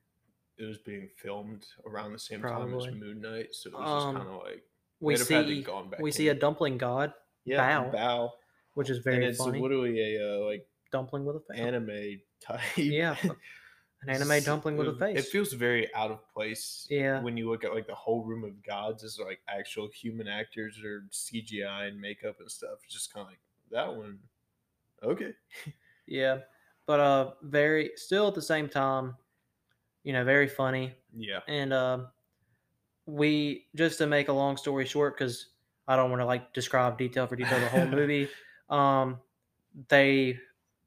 B: it was being filmed around the same time as Moon Knight, so it was
A: Um,
B: just kind of like
A: We
B: they'd have had to
A: see
B: gone back
A: we see a
B: in.
A: dumpling god,
B: yeah
A: Bao,
B: Bao,
A: which is
B: and
A: very
B: it's
A: funny.
B: literally a uh, like
A: dumpling with a face.
B: anime type.
A: Yeah, An anime dumpling with a
B: it-
A: face.
B: It feels very out of place.
A: Yeah.
B: When you look at like the whole room of gods as like actual human actors or CGI and makeup and stuff. It's just kind of like that one. Okay.
A: Yeah, but uh, very still at the same time, you know, very funny.
B: Yeah.
A: And uh, we just to make a long story short, because I don't want to like describe detail for detail the whole movie. Um, they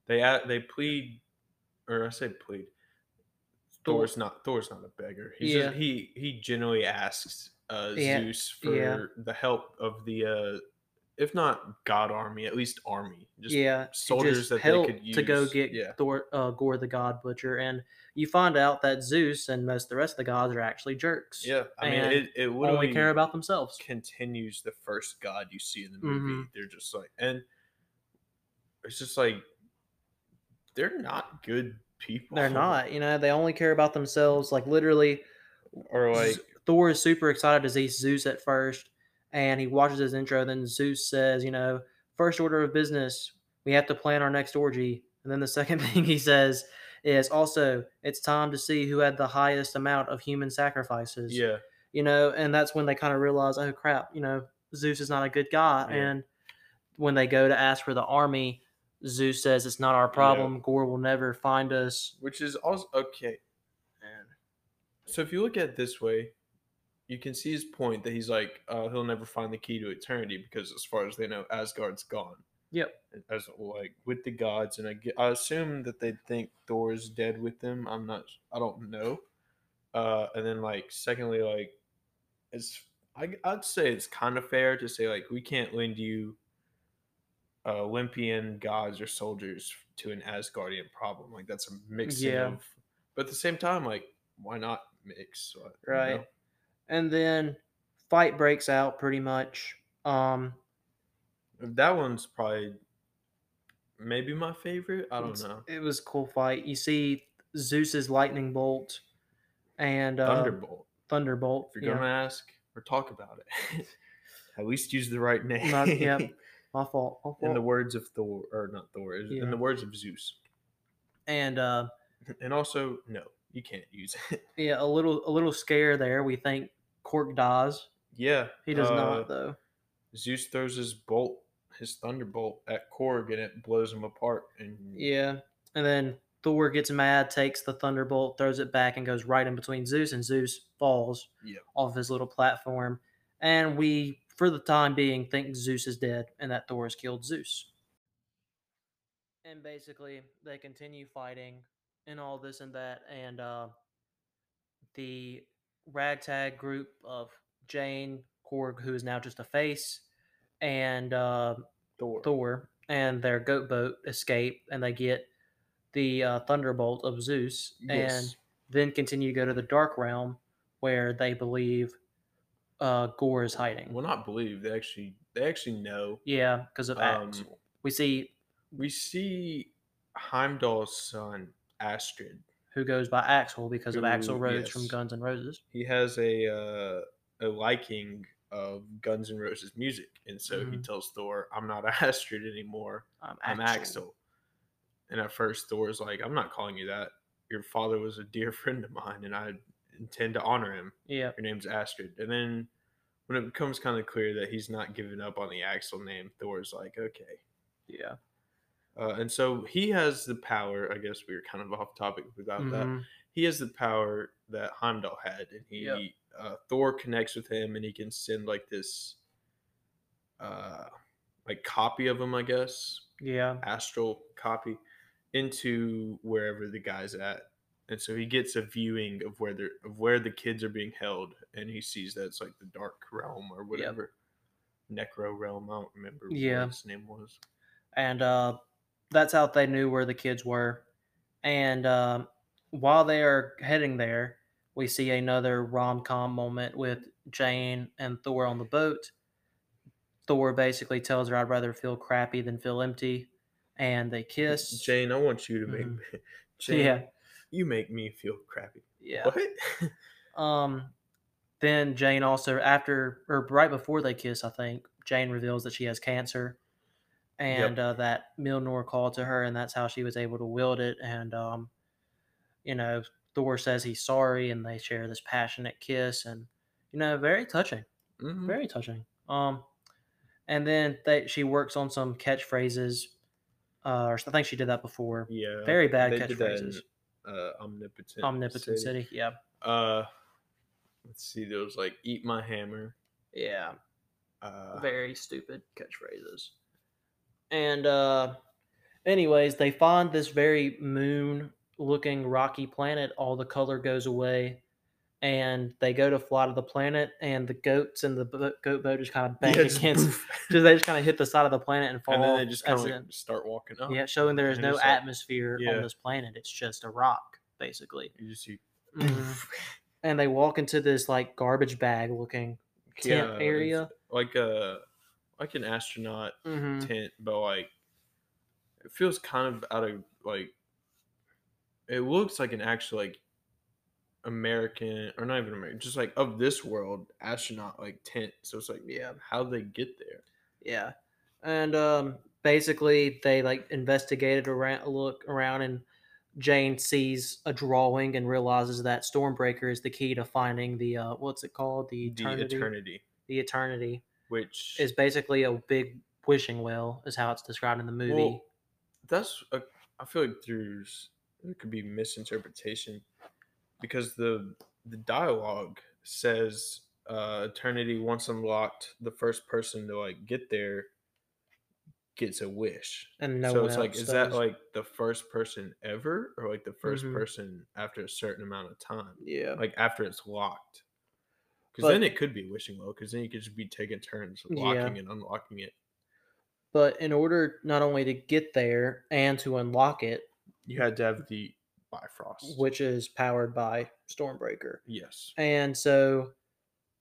B: They they plead, or I say plead.
A: Thor-
B: Thor's not Thor's not a beggar. He's
A: Yeah.
B: just, he he generally asks uh,
A: Yeah,
B: Zeus for
A: yeah.
B: the help of the uh, if not god army, at least army. Just
A: yeah,
B: soldiers that they could
A: to go get
B: yeah.
A: Thor, uh, Gorr the God Butcher, and you find out that Zeus and most of the rest of the gods are actually jerks.
B: Yeah, I mean it. It
A: only care about themselves.
B: continues the first god you see in the movie.
A: Mhm.
B: They're just like, and it's just like they're not good people.
A: They're not, you know, they only care about themselves. Like literally,
B: or like
A: Thor is super excited to see Zeus at first, and he watches his intro. Then Zeus says, you know, first order of business, we have to plan our next orgy. And then the second thing he says is also, it's time to see who had the highest amount of human sacrifices.
B: yeah,
A: You know, and that's when they kind of realize, oh crap, you know, Zeus is not a good guy.
B: Yeah.
A: And when they go to ask for the army, Zeus says it's not our problem. Gorr will never find us.
B: which is also okay.
A: And
B: So if you look at it this way, you can see his point that he's like, uh, he'll never find the key to eternity because, as far as they know, Asgard's gone.
A: Yep.
B: As like with the gods, and I, ge- I assume that they think Thor is dead with them. I'm not. I don't know. Uh, and then like, secondly, like, it's I, I'd say it's kind of fair to say like we can't lend you uh, Olympian gods or soldiers to an Asgardian problem. Like that's a mixing
A: Yeah.
B: of. But at the same time, like, why not mix? uh,
A: Right.
B: know?
A: And then fight breaks out pretty much. Um,
B: That one's probably maybe my favorite. I don't know.
A: It was a cool fight. You see Zeus's lightning bolt and uh,
B: Thunderbolt.
A: Thunderbolt.
B: If you're
A: yeah.
B: gonna ask or talk about it, at least use the right name.
A: Not- yep. my fault. My fault.
B: In the words of Thor, or not Thor, is-
A: Yeah.
B: in the words of Zeus,
A: and uh,
B: and also no, you can't use it.
A: yeah, a little a little scare there. We think Korg dies.
B: yeah,
A: He does
B: uh,
A: not though.
B: Zeus throws his bolt, his thunderbolt at Korg, and it blows him apart. And
A: Yeah, and then Thor gets mad, takes the thunderbolt, throws it back, and goes right in between Zeus, and Zeus falls
B: Yeah.
A: off his little platform. And we, for the time being, think Zeus is dead and that Thor has killed Zeus. And basically, they continue fighting and all this and that, and uh, the ragtag group of Jane Korg, who is now just a face, and uh,
B: Thor.
A: Thor and their goat boat escape, and they get the uh, thunderbolt of Zeus, and then continue to go to the dark realm where they believe uh, Gorr is hiding.
B: Well, not believe they actually they actually know.
A: Yeah, because of
B: Um,
A: Axl. We see
B: We see Heimdall's son Astrid.
A: Who goes by Axl because of Axl
B: Rhodes
A: Rose from. Guns N' Roses.
B: He has a uh, a liking of Guns N' Roses music, and so he
A: Mhm.
B: tells Thor, "I'm not Astrid anymore.
A: Um,
B: I'm Axl." And at first, Thor's like, "I'm not calling you that. Your father was a dear friend of mine, and I intend to honor him.
A: Yeah,
B: Your name's Astrid." And then when it becomes kind of clear that he's not giving up on the Axl name, Thor's like, "Okay."
A: yeah.
B: Uh, and so he has the power. I guess we were kind of off topic without that.
A: Mhm.
B: He has the power that Heimdall had, and he
A: Yep.
B: uh, Thor connects with him, and he can send like this, uh, like copy of him, I guess,
A: Yeah,
B: astral copy, into wherever the guy's at, and so he gets a viewing of where they're of where the kids are being held, and he sees that it's like the dark realm or whatever, necro realm. I don't remember
A: Yeah.
B: what his name was.
A: and uh, that's how they knew where the kids were. And um while they are heading there, we see another rom com moment with Jane and Thor on the boat. Thor basically tells her, "I'd rather feel crappy than feel empty," and they kiss.
B: Jane, I want you to make
A: Mhm.
B: me. Jane,
A: Yeah,
B: you make me feel crappy.
A: yeah.
B: What?
A: Um, then Jane also after or right before they kiss, I think Jane reveals that she has cancer, and uh, that Mjolnir called to her, and that's how she was able to wield it. And um, you know, Thor says he's sorry, and they share this passionate kiss, and you know, very touching,
B: Mhm.
A: very touching. Um, and then they she works on some catchphrases. Uh, or I think she did that before.
B: Yeah.
A: Very bad
B: that in,
A: catchphrases.
B: uh, omnipotent.
A: Omnipotent City. Yeah,
B: Uh, let's see. There was like "Eat my hammer."
A: yeah.
B: Uh,
A: very stupid catchphrases. And uh anyways, they find this very moon looking rocky planet, all the color goes away, and they go to fly to the planet, and the goats and the bo- goat boat just kind of bang
B: Yeah,
A: against. Just they just kind of hit the side of the planet and fall.
B: and then they just kind of like start walking up.
A: yeah, showing there is no
B: like-
A: atmosphere
B: yeah.
A: on this planet. It's just a rock, basically.
B: You just see.
A: Mhm. and they walk into this like garbage bag looking tent
B: Yeah,
A: area.
B: like a like an astronaut
A: hmm
B: tent, but like it feels kind of out of like it looks like an actual like American or not even American, just like of this world astronaut like tent. So it's like,
A: Yeah.
B: how they get there?
A: Yeah, and um, basically they like investigated around, look around, and Jane sees a drawing and realizes that Stormbreaker is the key to finding the uh, what's it called the eternity.
B: The eternity,
A: The eternity
B: which
A: is basically a big wishing well, is how it's described in the movie.
B: Well, that's a, I feel like there's there could be misinterpretation because the the dialogue says uh, eternity once unlocked, the first person to like get there gets a wish.
A: and no
B: so it's like, is that like the first person ever, or like the 1st
A: Mhm.
B: person after a certain amount of time,
A: yeah,
B: like after it's locked? Because then it could be wishing well, because then you could just be taking turns
A: Yeah.
B: locking and unlocking it.
A: but in order not only to get there and to unlock it,
B: You had to have the Bifrost.
A: which is powered by Stormbreaker.
B: yes.
A: And so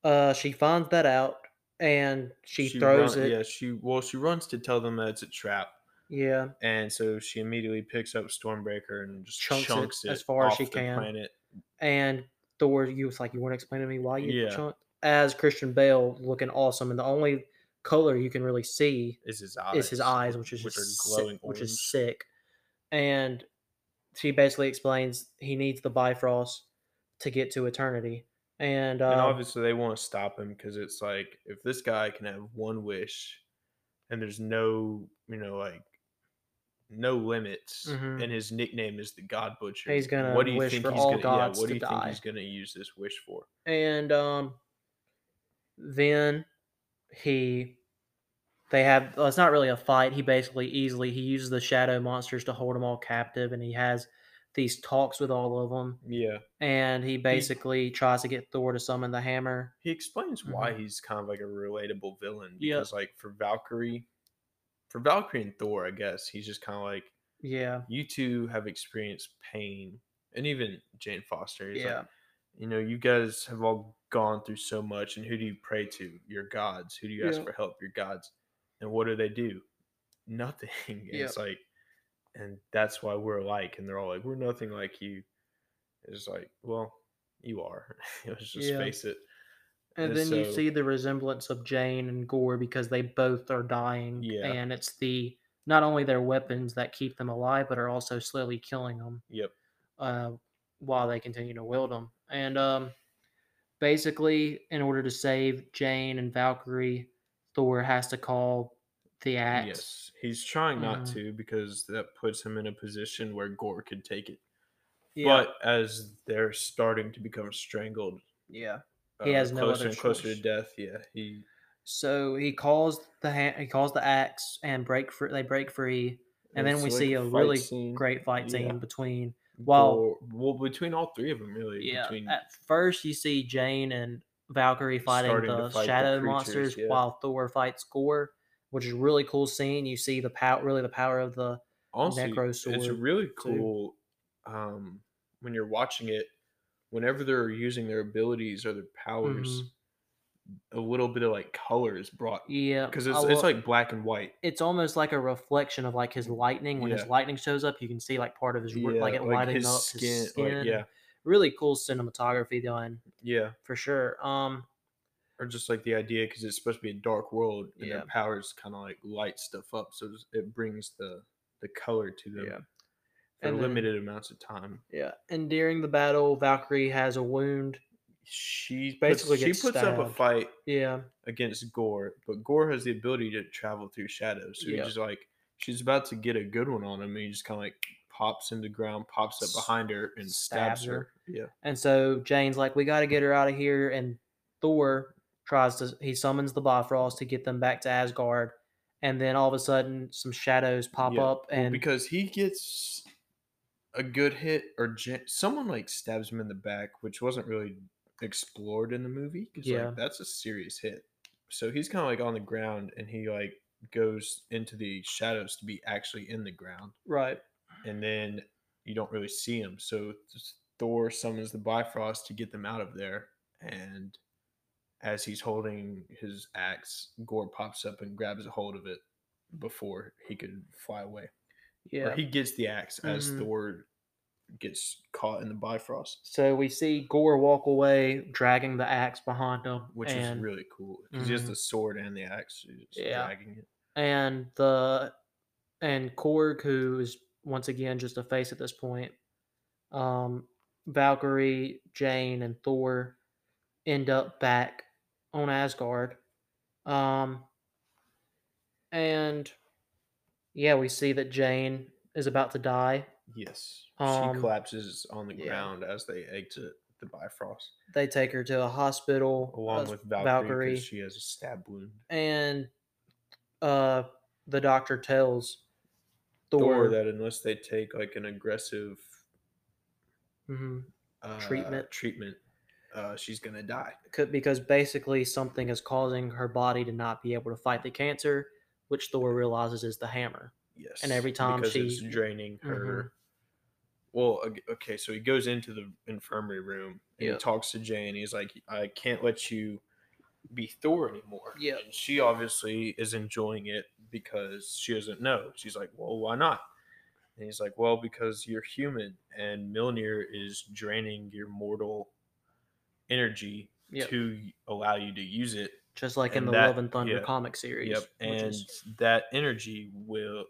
A: uh, she finds that out and she,
B: She
A: throws
B: run-
A: it.
B: Yeah, she well, she runs to tell them that it's a trap,
A: Yeah.
B: and so she immediately picks up Stormbreaker and just
A: Chunks
B: chunks,
A: it
B: it,
A: as far as she can.
B: Planet.
A: And Thor, you was like, you weren't explaining to me why you
B: Yeah.
A: chunked? As Christian Bale looking awesome. And the only color you can really see
B: Is his eyes?
A: is his eyes, which is
B: which
A: just
B: are
A: sick,
B: glowing
A: which is sick. And she basically explains he needs the Bifrost to get to eternity. And,
B: and
A: um,
B: obviously, they want to stop him because it's like if this guy can have one wish, and there's no, you know, like no limits,
A: Mhm.
B: and his nickname is the God Butcher.
A: He's gonna
B: what do you
A: wish
B: think
A: for
B: he's
A: all
B: gonna,
A: gods
B: yeah, what
A: to
B: do you
A: die.
B: think he's gonna use this wish for?
A: and um then he they have well, it's not really a fight he basically easily he uses the shadow monsters to hold them all captive and he has these talks with all of them
B: Yeah,
A: and he basically tries to get thor to summon the hammer
B: he explains why he's kind of like a relatable villain
A: Mm-hmm. Yeah.
B: because like for valkyrie for valkyrie and thor i guess he's just kind of like
A: yeah.
B: you two have experienced pain and even jane foster he's
A: yeah.
B: Like you know you guys have all gone through so much and who do you pray to? Your gods. Who do you ask
A: Yeah.
B: for help? Your gods. And what do they do? Nothing.
A: Yeah.
B: it's like and that's why we're alike and they're all like we're nothing like you. It's like well you are. Let's just
A: Yeah.
B: face it
A: and
B: And
A: then you see the resemblance of jane and gorr because they both are dying
B: Yeah.
A: and it's the not only their weapons that keep them alive but are also slowly killing them
B: yep
A: uh, while they continue to wield them. And um, basically, in order to save Jane and Valkyrie, Thor has to call the axe.
B: yes he's trying not
A: Mhm.
B: to because that puts him in a position where gorr could take it
A: Yeah,
B: but as they're starting to become strangled
A: yeah. He has no
B: closer
A: other
B: and closer to death. Yeah, he
A: So he calls the ha- he calls the axe and break free. They break free, and then we
B: like
A: see a really
B: scene.
A: great fight scene
B: Yeah.
A: between. while-
B: Gorr- well between all three of them, really.
A: Yeah,
B: between
A: at first you see Jane and Valkyrie fighting the
B: fight
A: shadow
B: creatures,
A: monsters
B: yeah.
A: while Thor fights Gorr, which is a really cool scene. You see the power, really the power of the
B: honestly,
A: Necro
B: it's
A: Sword,
B: really
A: too.
B: cool um, when you're watching it. Whenever they're using their abilities or their powers, a little bit of like color is brought
A: yeah
B: because it's, it's like black and white.
A: it's almost like a reflection of like his lightning. When his lightning shows up, you can see like part of his r- like it lighting
B: his
A: up
B: skin,
A: his skin.
B: like, yeah,
A: really cool cinematography done
B: yeah.
A: for sure. Um,
B: or just like the idea because it's supposed to be a dark world and
A: Yeah.
B: their powers kind of like light stuff up so it brings the the color to them
A: Yeah.
B: For
A: And then-
B: limited amounts of time
A: yeah, and during the battle, Valkyrie has a wound.
B: she
A: Basically
B: basically she puts up a fight
A: Yeah,
B: against gorr but gorr has the ability to travel through shadows so
A: Yeah.
B: he just like she's about to get a good one on him and he just kind of like pops in the ground pops up behind her and
A: stabs
B: stabs, her. yeah
A: And so Jane's like, we got to get her out of here. And Thor tries to, he summons the Bifrost to get them back to Asgard. And then all of a sudden, some shadows pop
B: Yeah,
A: up.
B: well,
A: And
B: because he gets a good hit or Ja- someone like stabs him in the back which wasn't really explored in the movie. 'cause,
A: Yeah.
B: like, that's a serious hit. So he's kind of like on the ground, and he like goes into the shadows to be actually in the ground,
A: Right.
B: and then you don't really see him. So Thor summons the Bifrost to get them out of there, and as he's holding his axe, Gorr pops up and grabs a hold of it before he could fly away.
A: Yeah.
B: Or he gets the axe as
A: Mhm.
B: Thor gets caught in the Bifrost,
A: so we see Gorr walk away, dragging the axe behind him,
B: which
A: and,
B: is really cool. Because he has
A: Mhm.
B: the sword and the axe, he's
A: Yeah.
B: dragging it.
A: and the and Korg, who is once again just a face at this point. Um, Valkyrie, Jane, and Thor end up back on Asgard. Um, and yeah, we see that Jane is about to die.
B: Yes.
A: Um,
B: she collapses on the
A: yeah.
B: ground as they exit the Bifrost,
A: They take her to a hospital
B: along
A: as
B: with Valkyrie,
A: Valkyrie,
B: she has a stab wound.
A: and uh, the doctor tells Thor,
B: Thor that unless they take like an aggressive
A: Mhm.
B: uh,
A: Treatment.
B: treatment, uh, she's gonna die.
A: Could- because basically something is causing her body to not be able to fight the cancer, which Thor realizes is the hammer.
B: Yes.
A: And every time
B: because
A: she-
B: it's draining her. Mm-hmm. Well, okay, so he goes into the infirmary room and
A: Yeah.
B: he talks to Jane. He's like, "I can't let you be Thor anymore."
A: Yeah.
B: And she obviously is enjoying it because she doesn't know. She's like, "Well, why not?" And he's like, "Well, because you're human, and Mjolnir is draining your mortal energy
A: Yep.
B: to allow you to use it
A: Just like in the
B: that-
A: Love and Thunder comic series.
B: Yep, and
A: is-
B: that energy will,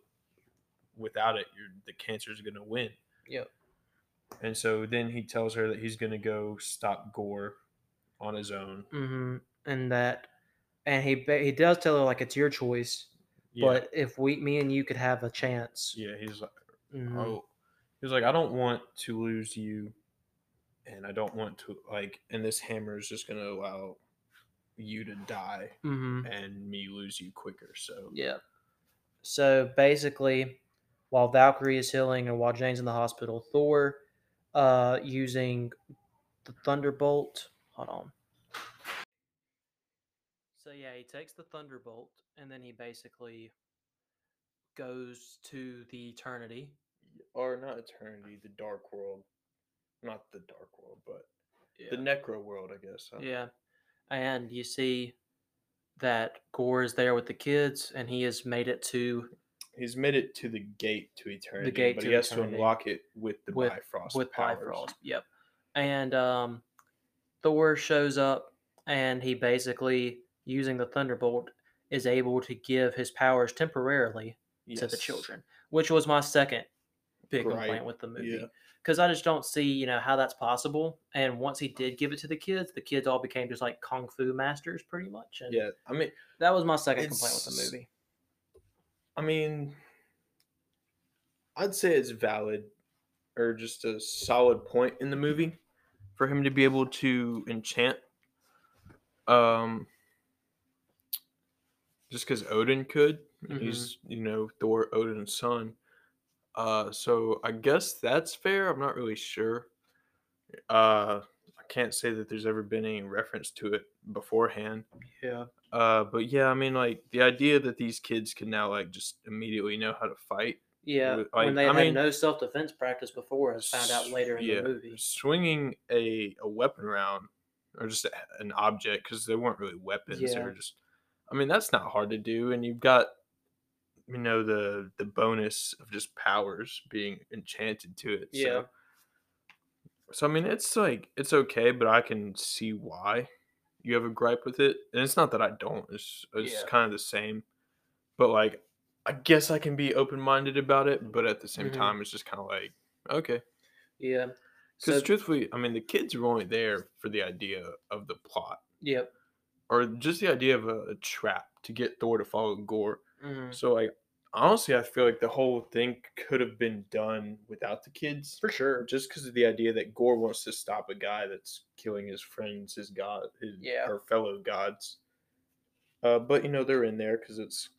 B: without it, you're, the cancer is going to win.
A: Yep.
B: And so then he tells her that he's going to go stop Gorr on his own.
A: hmm and that, and he he does tell her like it's your choice,
B: Yeah,
A: but if we, me and you could have a chance,
B: yeah, he's like,
A: mhm,
B: oh, he was like, I don't want to lose you, and I don't want to like, and this hammer is just going to allow you to die
A: mhm,
B: and me lose you quicker. So
A: yeah. So basically, while Valkyrie is healing and while Jane's in the hospital, Thor, uh, using the Thunderbolt. Hold on. So yeah, he takes the Thunderbolt and then he basically goes to the Eternity.
B: or not eternity, the dark world, not the dark world, but
A: Yeah.
B: the necro world, I guess. huh?
A: Yeah. And you see that Gorr is there with the kids and he has made it to
B: He's made it to the gate to eternity,
A: gate
B: but he has
A: eternity.
B: to unlock it with the
A: With-
B: Bifrost
A: with
B: powers.
A: Bifrost. Yep. And um Thor shows up and he basically using the Thunderbolt is able to give his powers temporarily to the children, which was my second big
B: Right.
A: complaint with the movie.
B: Yeah.
A: Because I just don't see, you know, how that's possible. And once he did give it to the kids, the kids all became just like kung fu masters, pretty much. And
B: Yeah, I mean,
A: that was my second complaint with the movie.
B: I mean, I'd say it's valid or just a solid point in the movie for him to be able to enchant. Um, just because Odin could,
A: Mhm.
B: he's you know Thor, Odin's son. Uh, so I guess that's fair. I'm not really sure. Uh, I can't say that there's ever been any reference to it beforehand.
A: Yeah.
B: Uh, but yeah, I mean, like the idea that these kids can now like just immediately know how to fight.
A: Yeah.
B: Like,
A: when they
B: I
A: had
B: mean-
A: no self defense practice before, as found out later in
B: yeah,
A: the movie.
B: swinging a, a weapon around or just a, an object because they weren't really weapons.
A: Yeah.
B: They were just. I mean, that's not hard to do, and you've got, you know, the the bonus of just powers being enchanted to it.
A: Yeah.
B: So, so I mean, it's like it's okay, but I can see why you have a gripe with it, and it's not that I don't. It's it's
A: Yeah.
B: kind of the same, but like, I guess I can be open minded about it, but at the same
A: Mhm.
B: time, it's just kind of like okay.
A: Yeah.
B: Because
A: So,
B: truthfully, I mean, the kids are only there for the idea of the plot,
A: yep.
B: or just the idea of a, a trap to get Thor to follow Gorr.
A: Mhm,
B: So, like, honestly, I feel like the whole thing could have been done without the kids,
A: For sure.
B: just because of the idea that Gorr wants to stop a guy that's killing his friends, his god, his
A: Yeah.
B: or fellow gods. Uh, but you know they're in there because it's.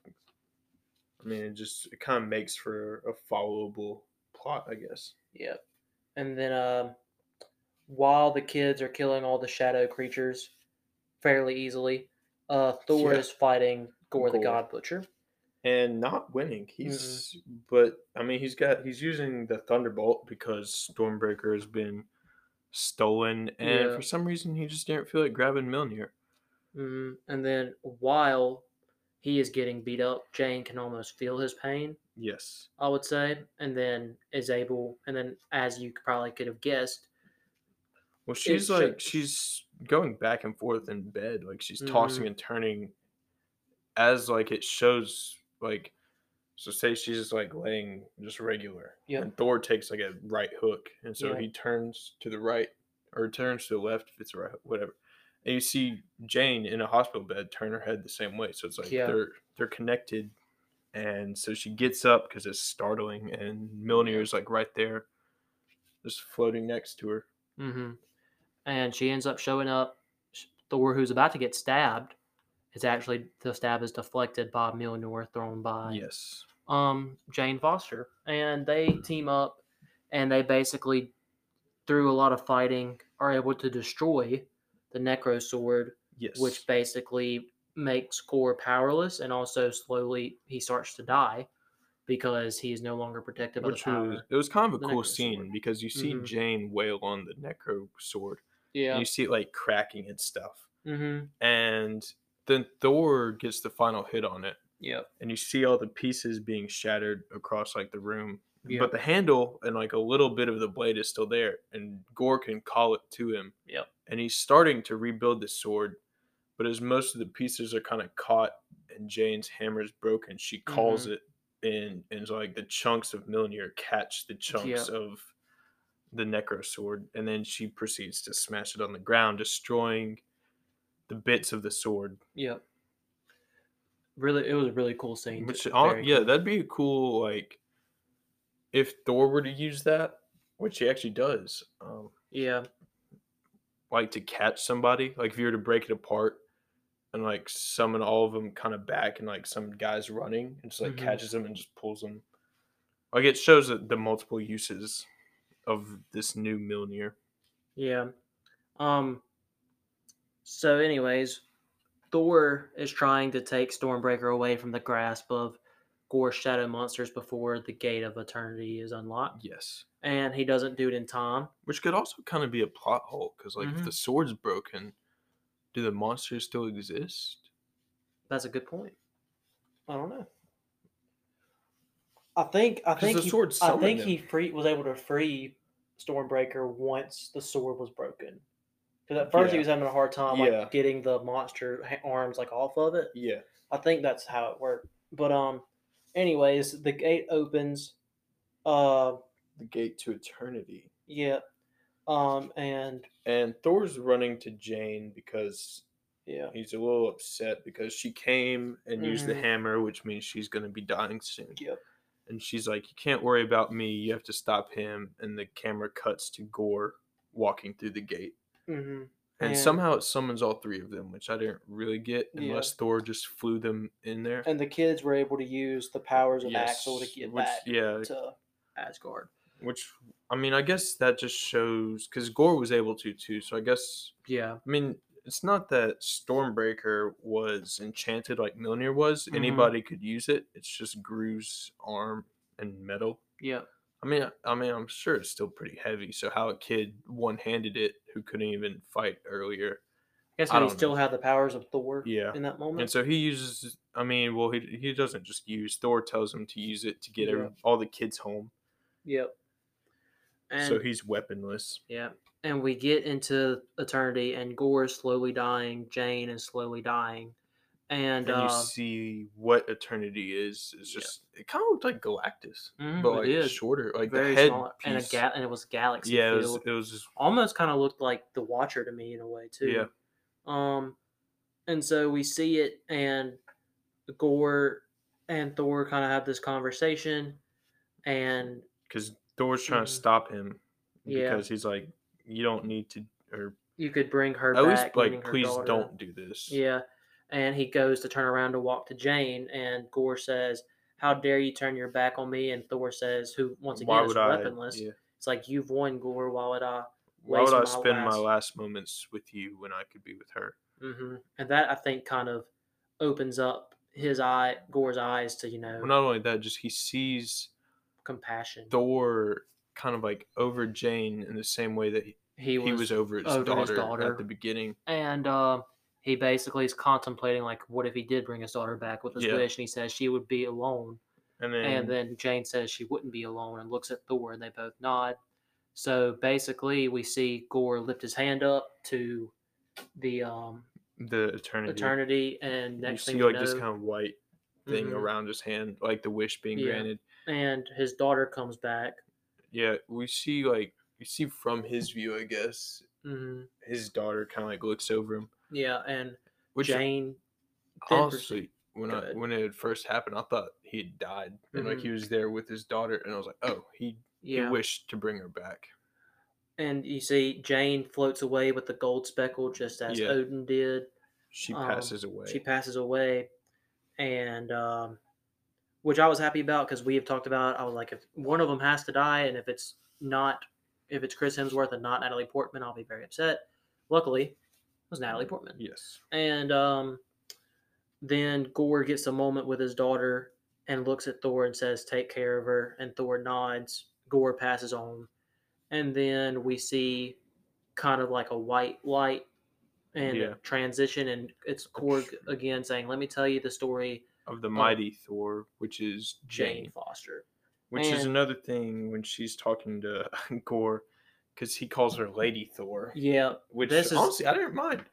B: I mean, it just it kind of makes for a followable plot, I guess.
A: Yep. And then um while the kids are killing all the shadow creatures fairly easily, uh, Thor
B: Yeah.
A: is fighting Gorr, the God Butcher.
B: And not winning. He's but I mean he's got he's using the Thunderbolt because Stormbreaker has been stolen, and
A: Yeah.
B: for some reason he just didn't feel like grabbing Mjolnir.
A: hmm And then while he is getting beat up, Jane can almost feel his pain.
B: Yes.
A: I would say, and then is able, and then as you probably could have guessed,
B: Well, she's like she's going back and forth in bed, like she's tossing
A: Mhm.
B: and turning, as like it shows like. So say she's just like laying just regular,
A: Yep.
B: and Thor takes like a right hook, and so
A: Yeah.
B: he turns to the right or turns to the left if it's right, whatever. And you see Jane in a hospital bed turn her head the same way, so it's like
A: Yeah.
B: they're they're connected, and so she gets up because it's startling, and Mjolnir's like right there, just floating next to her.
A: Mm hmm and she ends up showing up. Thor, who's about to get stabbed, is actually the stab is deflected by Mjolnir thrown by
B: Yes.
A: um Jane Foster, and they team up, and they basically, through a lot of fighting, are able to destroy the Necro Sword,
B: Yes.
A: which basically makes Gorr powerless, and also slowly he starts to die because he is no longer protected by
B: which
A: the power.
B: was it was kind of a cool scene
A: Sword.
B: because you see
A: Mhm.
B: Jane wail on the necro sword
A: yeah.
B: you see it like cracking and stuff
A: Mm-hmm.
B: and then Thor gets the final hit on it
A: Yep.
B: and you see all the pieces being shattered across like the room
A: Yep.
B: but the handle and like a little bit of the blade is still there and Gorr can call it to him
A: Yep.
B: and he's starting to rebuild the sword but as most of the pieces are kind of caught and Jane's hammer is broken she calls
A: Mm-hmm.
B: it in and so like the chunks of Mjolnir catch the chunks of the necro sword and then she proceeds to smash it on the ground destroying the bits of the sword
A: Yep. Really, it was a really cool scene.
B: which hon- yeah
A: cool.
B: that'd be a cool like if Thor were to use that which he actually does um,
A: yeah,
B: like to catch somebody like if you were to break it apart and like summon all of them kind of back and like some guys running and just like
A: Mhm.
B: catches them and just pulls them like it shows that the multiple uses of this new Mjolnir
A: yeah. Um. So, anyways, Thor is trying to take Stormbreaker away from the grasp of Gorr's shadow monsters before the Gate of Eternity is unlocked,
B: yes
A: and he doesn't do it in time.
B: which could also kind of be a plot hole because like
A: Mhm.
B: if the sword's broken do the monsters still exist
A: That's a good point. I don't know. I think I think
B: the
A: he, I think
B: him.
A: he free was able to free Stormbreaker once the sword was broken. Because at first he was having a hard time
B: Yeah.
A: like getting the monster arms like off of it.
B: yeah
A: I think that's how it worked. But um, anyways, the gate opens. Uh,
B: the gate to eternity
A: yeah. Um, and
B: and Thor's running to Jane because
A: yeah,
B: he's a little upset because she came and used the
A: Mhm.
B: hammer, which means she's going to be dying soon.
A: yep,
B: And she's like, You can't worry about me. You have to stop him. And the camera cuts to Gorr walking through the gate.
A: Mm-hmm.
B: And,
A: And-
B: somehow it summons all three of them, which I didn't really get
A: Yeah.
B: unless Thor just flew them in there.
A: and the kids were able to use the powers of Axl to
B: Yes,
A: get
B: which,
A: back
B: Yeah,
A: to Asgard.
B: which, I mean, I guess that just shows because Gorr was able to too. So I guess
A: Yeah,
B: I mean, it's not that Stormbreaker was enchanted like Mjolnir was.
A: Mhm.
B: Anybody could use it. It's just Groot's arm and metal.
A: yeah,
B: I mean, I mean, I'm sure it's still pretty heavy. So how a kid one-handed it who couldn't even fight earlier,
A: I guess
B: I
A: he
B: don't know.
A: still had the powers of Thor.
B: Yeah.
A: in that moment.
B: and so he uses. I mean, well, he he doesn't just use. Thor tells him to use it to get
A: Yeah.
B: every, all the kids home.
A: yep. And
B: so he's weaponless.
A: yeah, and we get into eternity, and Gorr is slowly dying. Jane is slowly dying, and,
B: And you
A: uh,
B: see what eternity is. It's just it kind of looked like Galactus,
A: mhm,
B: but
A: it
B: like
A: is
B: shorter, like
A: very
B: the head
A: small, and a ga- and it was galaxy
B: yeah, it was, it was just
A: Almost kind of looked like the Watcher to me in a way too.
B: Yeah.
A: Um, and so we see it, and Gorr and Thor kind of have this conversation, and
B: because Thor's trying
A: Mhm.
B: to stop him
A: Yeah.
B: because he's like, you don't need to, or
A: you could bring her
B: at
A: back.
B: least like, please
A: daughter.
B: don't do this.
A: Yeah. And he goes to turn around to walk to Jane, and Gorr says, How dare you turn your back on me? And Thor says, Who once again is weaponless.
B: Yeah.
A: It's like you've won, Gorr. Why would I
B: Why would I spend my
A: last-
B: last moments with you when I could be with her?
A: hmm And that I think kind of opens up his eye, Gorr's eyes to you know
B: Well, not only that, just he sees
A: compassion.
B: Thor kind of like over Jane in the same way that he,
A: he
B: he
A: was,
B: was, over, his,
A: over his
B: daughter
A: daughter.
B: at the beginning.
A: and uh, he basically is contemplating like, what if he did bring his daughter back with his
B: Yeah.
A: wish, and he says she would be alone,
B: And then,
A: and then Jane says she wouldn't be alone, and looks at Thor, and they both nod. So basically, we see Gorr lift his hand up to the um,
B: the eternity.
A: eternity, and
B: You
A: next
B: see
A: thing you
B: like
A: know,
B: this kind of white thing
A: Mhm.
B: around his hand, like the wish being
A: Yeah.
B: granted.
A: and his daughter comes back.
B: Yeah, we see like we see from his view, I guess,
A: hmm
B: his daughter kind of like looks over him.
A: Yeah, and
B: Which
A: Jane.
B: honestly, when I
A: Good.
B: when it first happened, I thought he had died, and like
A: Mhm.
B: he was there with his daughter, and I was like, oh, he
A: Yeah,
B: he wished to bring her back.
A: and you see Jane floats away with the gold speckle, just as
B: Yeah.
A: Odin did.
B: She
A: Um,
B: passes away.
A: She passes away, and um, which I was happy about because we have talked about. I was like, if one of them has to die, and if it's not, if it's Chris Hemsworth and not Natalie Portman, I'll be very upset. Luckily, was Natalie Portman.
B: yes.
A: And um, then Gorr gets a moment with his daughter and looks at Thor and says, "Take care of her." And Thor nods. Gorr passes on, and then we see kind of like a white light and
B: Yeah.
A: transition, and it's Korg again saying, "Let me tell you the story."
B: Of the mighty Thor, which is
A: Jane
B: Jane,
A: Foster.
B: which is another thing when she's talking to Gorr, because he calls her Lady Thor.
A: Yeah,
B: Which
A: This is-
B: honestly, I didn't mind.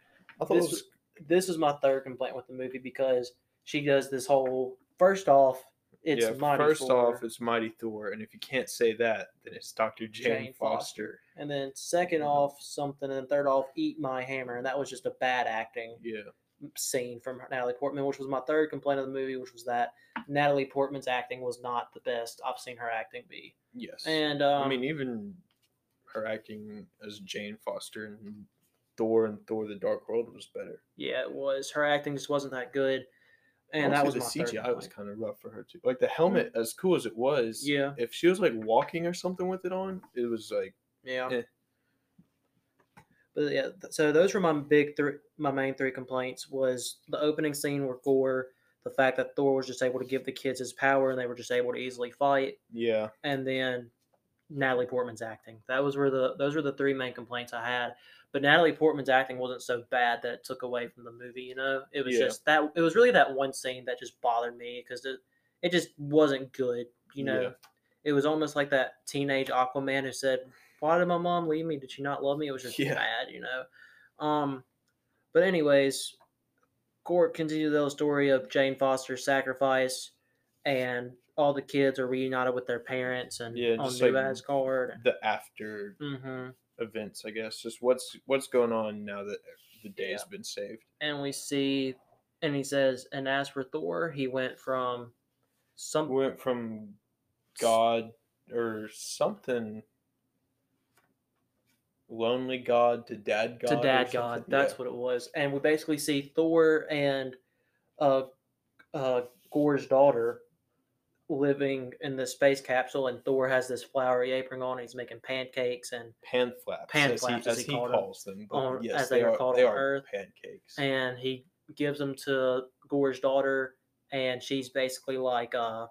B: I thought it
A: this
B: was
A: this is my third complaint with the movie because she does this whole. First off, it's
B: yeah.
A: Mighty
B: First
A: Thor.
B: off, it's Mighty Thor, and if you can't say that, then it's Doctor Jane,
A: Jane
B: Foster.
A: And then second off something, and then third off, eat my hammer, and that was just a bad acting
B: Yeah,
A: scene from Natalie Portman, which was my third complaint of the movie, which was that Natalie Portman's acting was not the best I've seen her acting be.
B: yes.
A: And um,
B: I mean, even her acting as Jane Foster and Thor and Thor: The Dark World was better.
A: yeah, it was her acting just wasn't that good, and that was
B: the CGI was kind of rough for her too. Like the helmet, as cool as it was,
A: Yeah.
B: If she was like walking or something with it on, it was like
A: Yeah.
B: Eh.
A: But yeah, so those were my big three, my main three complaints was the opening scene where Gorr, the fact that Thor was just able to give the kids his power and they were just able to easily fight,
B: yeah,
A: and then Natalie Portman's acting. That was where the those were the three main complaints I had. But Natalie Portman's acting wasn't so bad that it took away from the movie. You know, it was
B: Yeah.
A: just that it was really that one scene that just bothered me because it it just wasn't good. You know,
B: Yeah.
A: it was almost like that teenage Aquaman who said, "Why did my mom leave me? Did she not love me?" It was just
B: Yeah.
A: bad. You know. Um, but anyways, Korg continued the story of Jane Foster's sacrifice, and all the kids are reunited with their parents and
B: Yeah,
A: on New
B: like
A: Asgard.
B: the after
A: hmm
B: events, I guess. Just what's what's going on now that the day has been saved.
A: And we see, and he says, and as for Thor, he went from some
B: went from God or something lonely God to dad God
A: to Dad God. That's
B: Yeah.
A: what it was. And we basically see Thor and uh, uh, Gorr's daughter living in the space capsule, and Thor has this flowery apron on. And he's making pancakes, and
B: pan flaps,
A: Pan
B: as
A: flaps,
B: he,
A: as
B: as
A: he
B: he calls them. But
A: on-
B: yes,
A: as they are
B: are,
A: called
B: they
A: on
B: are
A: Earth.
B: pancakes.
A: and he gives them to Gorr's daughter, and she's basically like, uh,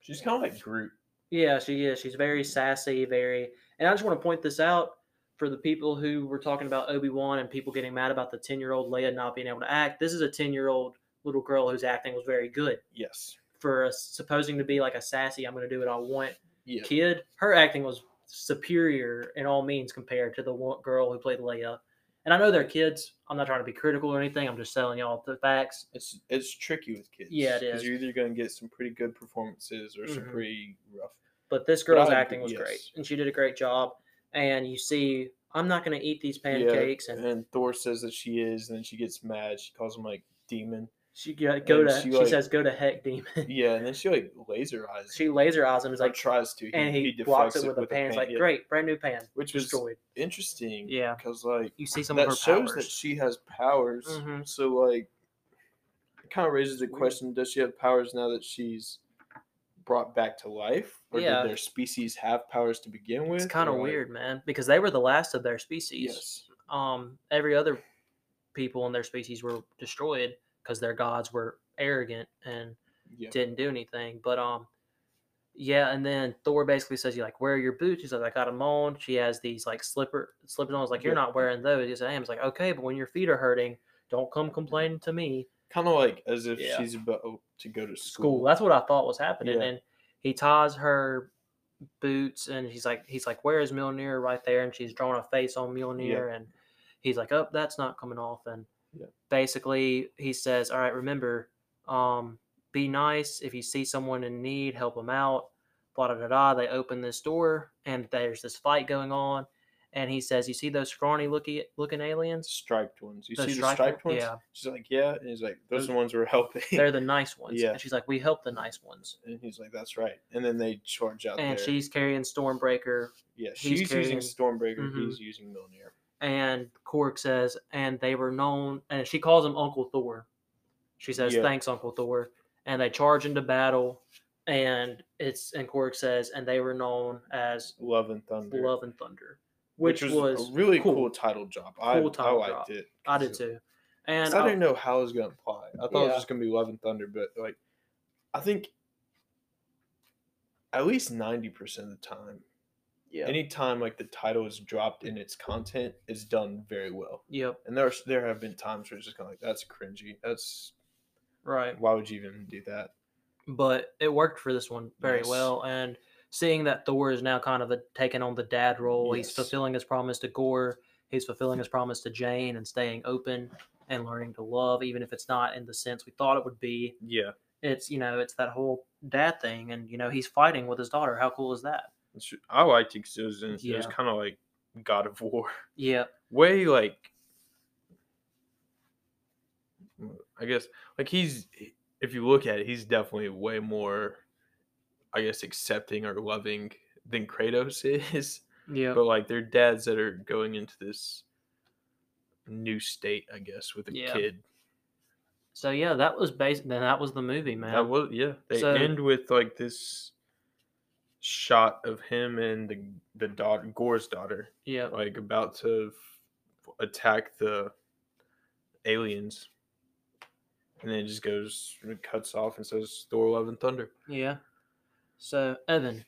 B: She's kind of like Groot.
A: yeah, she is. She's very sassy, very. And I just want to point this out for the people who were talking about Obi Wan and people getting mad about the ten-year-old Leia not being able to act. This is a ten-year-old little girl whose acting was very good
B: Yes.
A: For a, supposing to be like a sassy. I'm going to do what I want
B: Yeah.
A: kid. Her acting was superior in all means compared to the one girl who played Leia. And I know they're kids. I'm not trying to be critical or anything. I'm just telling y'all the facts.
B: It's it's tricky with kids.
A: Yeah, it is.
B: Because you're either going to get some pretty good performances or some
A: Mhm.
B: pretty rough.
A: But this
B: But
A: girl's
B: I-
A: acting was great, and she did a great job. And you see, I'm not going to eat these pancakes,
B: yeah,
A: and
B: and Thor says that she is, and then she gets mad. She calls him like demon.
A: She go, go to.
B: she,
A: She,
B: like-
A: says, "Go to heck, demon."
B: Yeah, and then she like laser eyes.
A: she laser eyes him. Is like,
B: tries to,
A: and he,
B: deflects
A: blocks it with a pan. It's like,
B: yeah,
A: great, brand new pan,
B: which was
A: destroyed.
B: interesting.
A: Yeah.
B: because like
A: You see some
B: that
A: of her
B: shows
A: powers.
B: that she has powers.
A: Mhm.
B: So like, it kind of raises the question: Does she have powers now that she's brought back to life, or
A: Yeah.
B: did their species have powers to begin with?
A: It's kind of
B: or, like-
A: weird, man, because they were the last of their species.
B: Yes.
A: Um, every other people in their species were destroyed because their gods were arrogant and
B: Yeah.
A: didn't do anything. But um, yeah, and then Thor basically says, "You like where are your boots?" He's like, "I got them on." She has these like slipper slippers on. I was like, "You're
B: Yeah.
A: not wearing those." He's like, "I am." It's like, "Okay, but when your feet are hurting, don't come complaining to me."
B: Kind of like as if
A: Yeah.
B: she's about to go to
A: School.
B: school.
A: That's what I thought was happening.
B: Yeah.
A: And he ties her boots, and he's like, "He's like, where is Mjolnir?" Right there, and she's drawing a face on Mjolnir, and he's like, "Oh, that's not coming off." And
B: Yeah.
A: basically, he says, "All right, remember, um, be nice. If you see someone in need, help them out." Blah da da da. They open this door, and there's this fight going on. And he says, "You see those scrawny looking looking aliens?
B: striped ones. You see
A: striped
B: the striped
A: one-
B: ones?
A: yeah.
B: She's like, yeah. And he's like, those
A: Those-
B: are the ones we're helping.
A: They're the nice ones."
B: Yeah.
A: And she's like, "We help the nice ones."
B: and he's like, that's right. And then they charge out
A: And
B: there.
A: she's carrying Stormbreaker,
B: yeah,
A: he's
B: she's
A: carrying-
B: using Stormbreaker.
A: Mhm.
B: He's using Mjolnir.
A: And Korg says, and they were known, and she calls him Uncle Thor. She says,
B: Yeah.
A: "Thanks, Uncle Thor," and they charge into battle, and it's and Korg says, and they were known as
B: Love and Thunder.
A: Love and Thunder,
B: which,
A: which,
B: was,
A: was
B: a really cool,
A: cool.
B: title job. I,
A: Cool
B: I
A: title
B: liked
A: job.
B: it.
A: I did too. and
B: I
A: I-
B: didn't know how it was going to apply. I thought it was just going to be Love and Thunder, but like, I think at least 90% of the time,
A: yeah,
B: anytime like the title is dropped in its content, is done very well.
A: yep,
B: And there's there have been times where it's just kind of like, that's cringy. That's
A: right.
B: why would you even do that?
A: but it worked for this one very
B: Yes.
A: well. And seeing that Thor is now kind of a, taking on the dad role, he's fulfilling his promise to Gorr, he's fulfilling his promise to Jane, and staying open and learning to love, even if it's not in the sense we thought it would be.
B: Yeah.
A: It's you know, it's that whole dad thing, and you know, he's fighting with his daughter. How cool is that?
B: I liked it because it was, in- it was
A: Yeah.
B: kind of like God of War.
A: Yeah,
B: way like I guess like he's if you look at it, he's definitely way more I guess accepting or loving than Kratos is.
A: yeah,
B: But like they're dads that are going into this new state, I guess, with a
A: Yeah.
B: kid.
A: So yeah, that was. Then that was the movie, man.
B: That was yeah. They
A: So-
B: end with like this shot of him and the the daughter Gorr's daughter
A: yeah,
B: like about to f- attack the aliens and then it just goes it cuts off and says thor love and thunder
A: yeah. So Evan,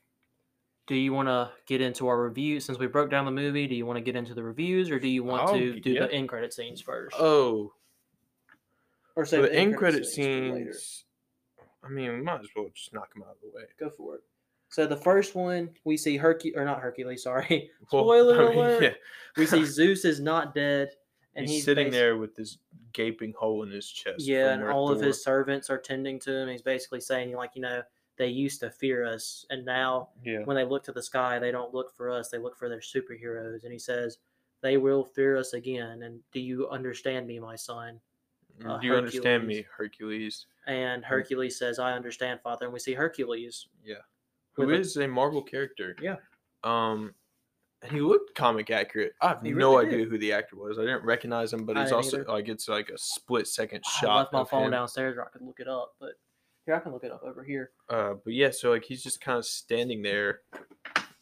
A: do you want to get into our review since we broke down the movie? Do you want to get into the reviews, or do you want
B: I'll
A: to do
B: yeah.
A: the end credit scenes first?
B: oh
A: or
B: so the end credit
A: for later?
B: scenes i mean we might as well just knock them out of the way
A: Go for it. So the first one we see Hercules, or not Hercules, sorry.
B: Well,
A: Spoiler
B: I mean,
A: alert.
B: yeah,
A: We see Zeus is not dead, and
B: he's,
A: he's,
B: sitting there with this gaping hole in his chest
A: Yeah, and all of his servants are tending to him. He's basically saying, like, you know, they used to fear us, and now
B: yeah
A: when they look to the sky, they don't look for us; they look for their superheroes. And he says, "They will fear us again." And do you understand me, my son? uh,
B: do you understand me hercules
A: And Hercules says, "I understand, Father." And we see Hercules.
B: yeah who is a marvel character
A: Yeah.
B: um and he looked comic accurate. I have
A: He
B: no
A: really
B: idea
A: did.
B: who the actor was. I didn't recognize him, but
A: I
B: it's
A: didn't
B: also
A: either.
B: like it's like a split second shot.
A: I left my
B: of
A: phone
B: him.
A: downstairs where I could look it up, but here I can look it up over here.
B: Uh, but yeah, so like he's just kind of standing there,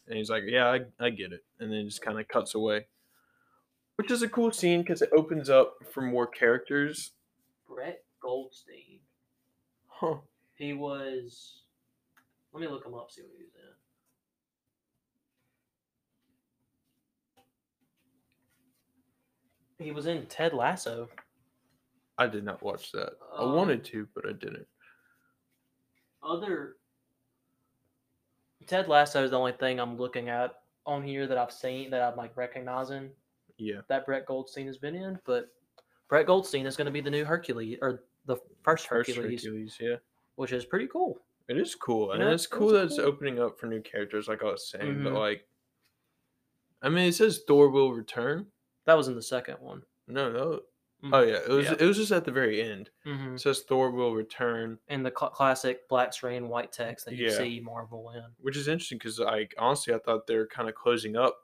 B: and he's like, "Yeah, I, I get it," and then just kind of cuts away, which is a cool scene because it opens up for more characters.
A: Brett Goldstein.
B: Huh.
A: He was. Let me look him up. See what he was in. He was in Ted Lasso.
B: I did not watch that. I
A: Um,
B: wanted to, but I didn't.
A: Other. Ted Lasso is the only thing I'm looking at on here that I've seen that I'm like recognizing
B: Yeah.
A: that Brett Goldstein has been in. But Brett Goldstein is going to be the new Hercules or the first
B: First
A: Hercules,
B: Hercules, yeah.
A: which is pretty cool.
B: It is cool, and it's cool that it's
A: cool.
B: opening up for new characters, like I was saying. But
A: Mhm.
B: like, I mean, it says Thor will return.
A: That was in the second one.
B: No, no.
A: Mm.
B: Oh yeah, it was.
A: Yeah.
B: It was just at the very end.
A: hmm
B: It says Thor will return,
A: And the cl- classic black screen white text that you
B: Yeah.
A: see Marvel in.
B: which is interesting because, like, honestly, I thought they were kind of closing up,